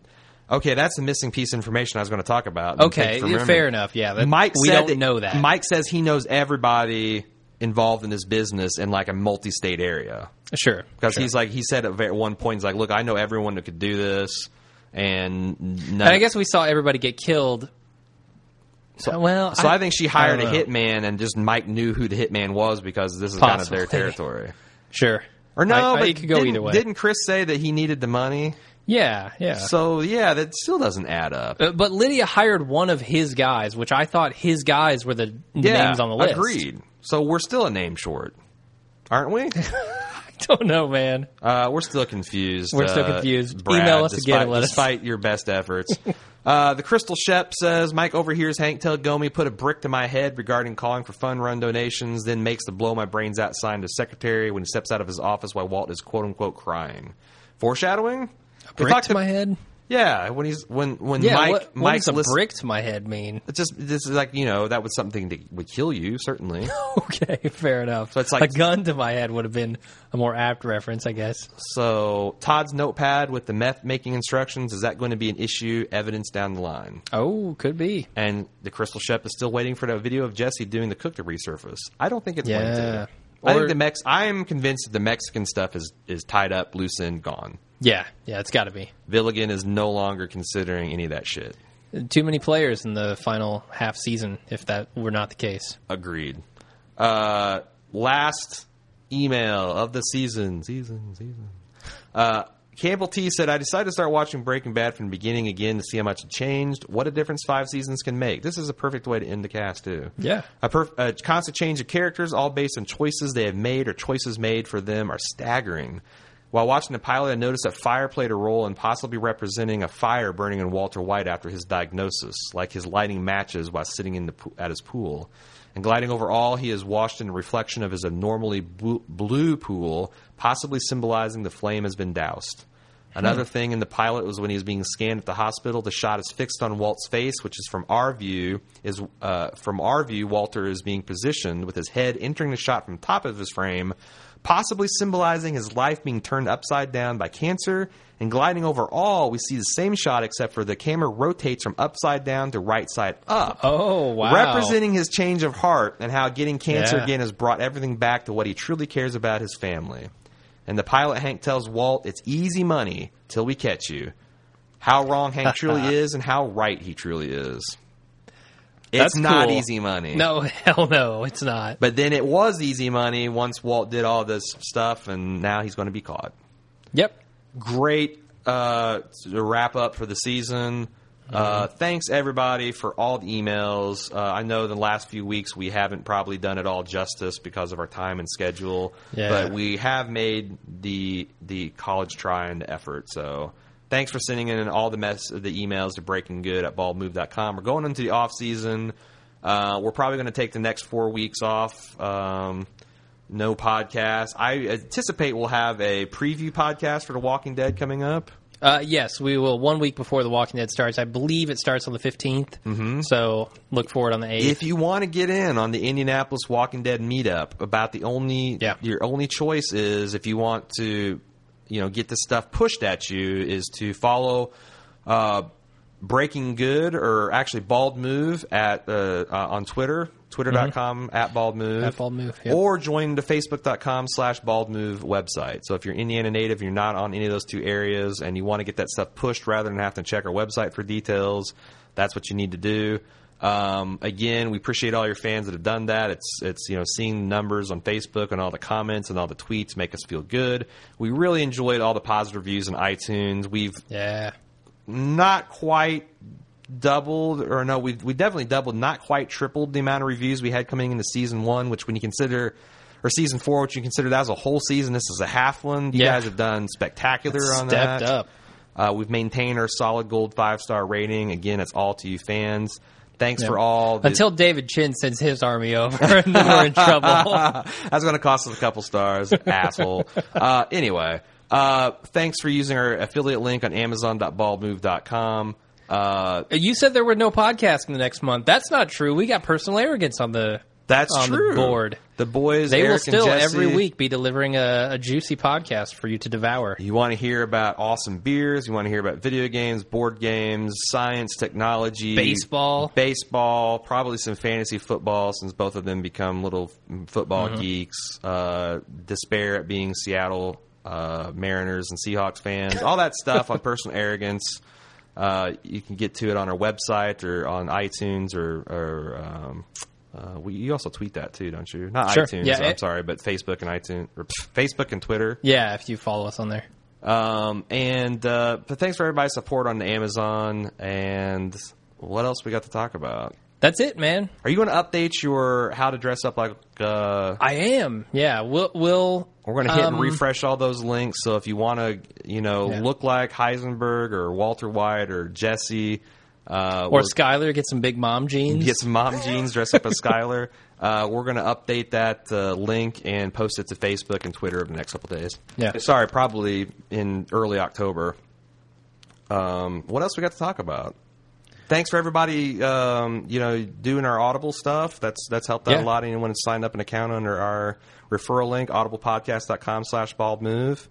okay, that's the missing piece of information I was going to talk about. and Okay, take from yeah, memory. fair enough. Yeah, that- Mike we said don't know that. Mike says he knows everybody involved in this business in like a multi-state area Sure, because sure. he's like he said at one point he's like, look, I know everyone that could do this, and And I guess we saw everybody get killed. So, well, So I, think she hired a hitman, and just Mike knew who the hitman was because this is kind of their territory. Sure. Or no, I- I- but it could go didn't, either way. Didn't Chris say that he needed the money? Yeah, yeah. So yeah, that still doesn't add up. Uh, but Lydia hired one of his guys, which I thought his guys were the yeah, names on the list. Agreed. So we're still a name short, aren't we? I don't know, man. uh, we're still confused. We're still uh, confused. Brad, Email us despite, again and let us- despite your best efforts. Uh, the Crystal Shep says Mike overhears Hank tell Gomi put a brick to my head regarding calling for fun run donations, then makes the blow my brains out sign to secretary when he steps out of his office while Walt is quote unquote crying. Foreshadowing. They Brick talked to my head. Yeah, when he's when when Yeah, Mike what, what Mike's does a listen- brick to my head mean? It's just this is like you know that was something that would kill you certainly. Okay, fair enough. So it's like- a gun to my head would have been a more apt reference, I guess. so Todd's notepad with the meth making instructions is that going to be an issue evidence down the line? Oh, could be. And the Crystal Shep is still waiting for that video of Jesse doing the cook to resurface. I don't think it's going Yeah. to. I think the Mex. I am convinced that the Mexican stuff is is tied up, loose end, gone. Yeah, yeah, it's got to be. Gilligan is no longer considering any of that shit. Too many players in the final half season, if that were not the case. Agreed. Uh, last email of the season. Season, season. Uh, Campbell T said, I decided to start watching Breaking Bad from the beginning again to see how much it changed. What a difference five seasons can make. This is a perfect way to end the cast, too. Yeah. A, perf- a constant change of characters, all based on choices they have made or choices made for them, are staggering. While watching the pilot, I noticed that fire played a role in possibly representing a fire burning in Walter White after his diagnosis, like his lighting matches while sitting in the at his pool. And gliding over all, he is washed in a reflection of his abnormally blue pool, possibly symbolizing the flame has been doused. Another thing in the pilot was when he was being scanned at the hospital. The shot is fixed on Walt's face, which is from our view. Is uh, from our view, Walter is being positioned with his head entering the shot from top of his frame, possibly symbolizing his life being turned upside down by cancer. And gliding over all, we see the same shot, except for the camera rotates from upside down to right side up Oh, wow. representing his change of heart and how getting cancer Yeah. again has brought everything back to what he truly cares about his family. And the pilot Hank tells Walt, "It's easy money till we catch you." How wrong Hank truly is, and how right he truly is. It's That's not cool. easy money. No, hell no, it's not. But then it was easy money once Walt did all this stuff, and now he's going to be caught. Yep. Great uh, wrap up for the season. Uh, Mm-hmm. thanks everybody for all the emails. Uh, I know the last few weeks we haven't probably done it all justice because of our time and schedule, Yeah. but we have made the the college try and effort. So thanks for sending in all the mess of the emails to breaking good at baldmove.com. We're going into the off season. Uh, we're probably going to take the next four weeks off. Um, no podcast. I anticipate we'll have a preview podcast for The Walking Dead coming up. Uh, yes, we will. One week before The Walking Dead starts, I believe it starts on the 15th. Mm-hmm. So look for it on the 8th. If you want to get in on the Indianapolis Walking Dead meetup, about the only Yeah. your only choice is if you want to, you know, get this stuff pushed at you is to follow uh, Breaking Good or actually Bald Move at uh, uh, on Twitter, twitter.com at Bald Move, Mm-hmm. At Bald Move, yep. or join the facebook.com slash Bald Move website. So if you're Indiana native, you're not on any of those two areas, and you want to get that stuff pushed rather than have to check our website for details, that's what you need to do. Um, again, we appreciate all your fans that have done that. It's it's you know seeing numbers on Facebook and all the comments and all the tweets make us feel good. We really enjoyed all the positive reviews on iTunes. We've yeah. not quite doubled, or no, we we definitely doubled, not quite tripled the amount of reviews we had coming into season one. Which, when you consider, or season four, which you consider that was a whole season, this is a half one. You Yeah. guys have done spectacular on Stepped that. up. Uh, we've maintained our solid gold five star rating. Again, it's all to you fans. Thanks Yep. for all. The, Until David Chen sends his army over, and then we're in trouble. That's going to cost us a couple stars, asshole. Uh, anyway, uh, thanks for using our affiliate link on Amazon.baldmove.com. Uh, You said there were no podcasts in the next month. That's not true. We got personal arrogance on the that's on true. the board. The boys, They will still every week be delivering a, a juicy podcast for you to devour. You want to hear about awesome beers. You want to hear about video games, board games, science, technology, Baseball. baseball, probably some fantasy football, since both of them become little football Mm-hmm. geeks. Uh, despair at being Seattle uh, Mariners and Seahawks fans. All that stuff on personal arrogance. Uh, you can get to it on our website or on iTunes or. or um, uh, we, you also tweet that too, don't you? Not Sure. iTunes. Yeah, I'm it- sorry, but Facebook and iTunes, or Facebook and Twitter. Yeah, if you follow us on there. Um, and uh, but thanks for everybody's support on Amazon. And what else we got to talk about? That's it, man. Are you going to update your how to dress up like? Uh, I am. Yeah, we'll. we'll we're going to hit and um, refresh all those links. So if you want to, you know, Yeah. look like Heisenberg or Walter White or Jesse, uh, Or Skyler get some big mom jeans. get some mom jeans, dress up as Skyler. Uh, we're going to update that uh, link and post it to Facebook and Twitter over the next couple days. Yeah. Sorry, probably in early October. Um, what else we got to talk about? Thanks for everybody, um, you know, doing our Audible stuff. That's that's helped out Yeah. a lot. Anyone who signed up an account under our referral link, audiblepodcast.com slash bald move.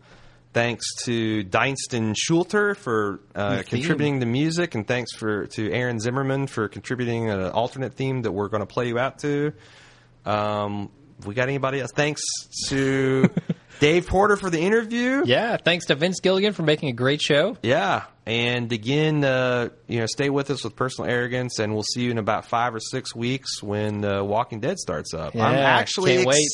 Thanks to Deinston Schulter for uh, The contributing the music, and thanks for to Aaron Zimmerman for contributing an alternate theme that we're going to play you out to. Um, we got anybody else? Thanks to Dave Porter for the interview. Yeah, thanks to Vince Gilligan for making a great show. Yeah, and again, uh, you know, stay with us with personal arrogance, and we'll see you in about five or six weeks when uh, Walking Dead starts up. I'm actually can't wait.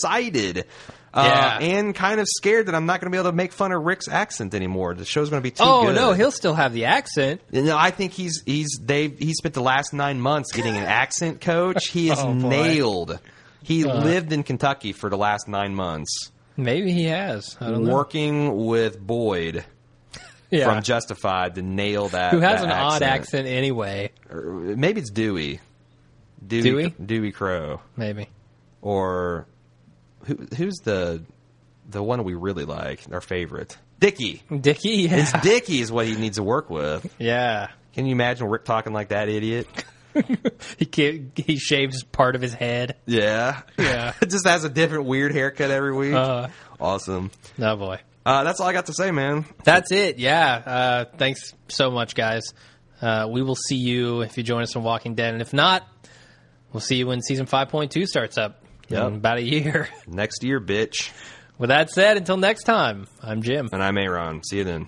Uh, Yeah. and kind of scared that I'm not going to be able to make fun of Rick's accent anymore. The show's going to be too oh good. no, he'll still have the accent. Know, I think he's he's they he spent the last nine months getting an accent coach. He is Oh, nailed. He lived in Kentucky for the last nine months, Maybe he has. I don't know. working with Boyd Yeah. from Justified to nail that. Who has that an odd accent anyway? Or maybe it's Dewey. Dewey, Dewey? Dewey Crowe, Maybe. or who, who's the the one we really like, our favorite, Dickie. Dickie. Yeah. It's Dickie is what he needs to work with. yeah. Can you imagine Rick talking like that idiot? He can't, he shaves part of his head. Yeah. Yeah. Just has a different weird haircut every week. Uh. awesome. No boy. Uh, that's all I got to say, man. That's it. Yeah. Uh, thanks so much, guys. Uh, we will see you if you join us on Walking Dead, and if not, we'll see you when season five point two starts up Yep. in about a year. Next year, bitch. With that said, until next time, I'm Jim. And I'm Aaron. See you then.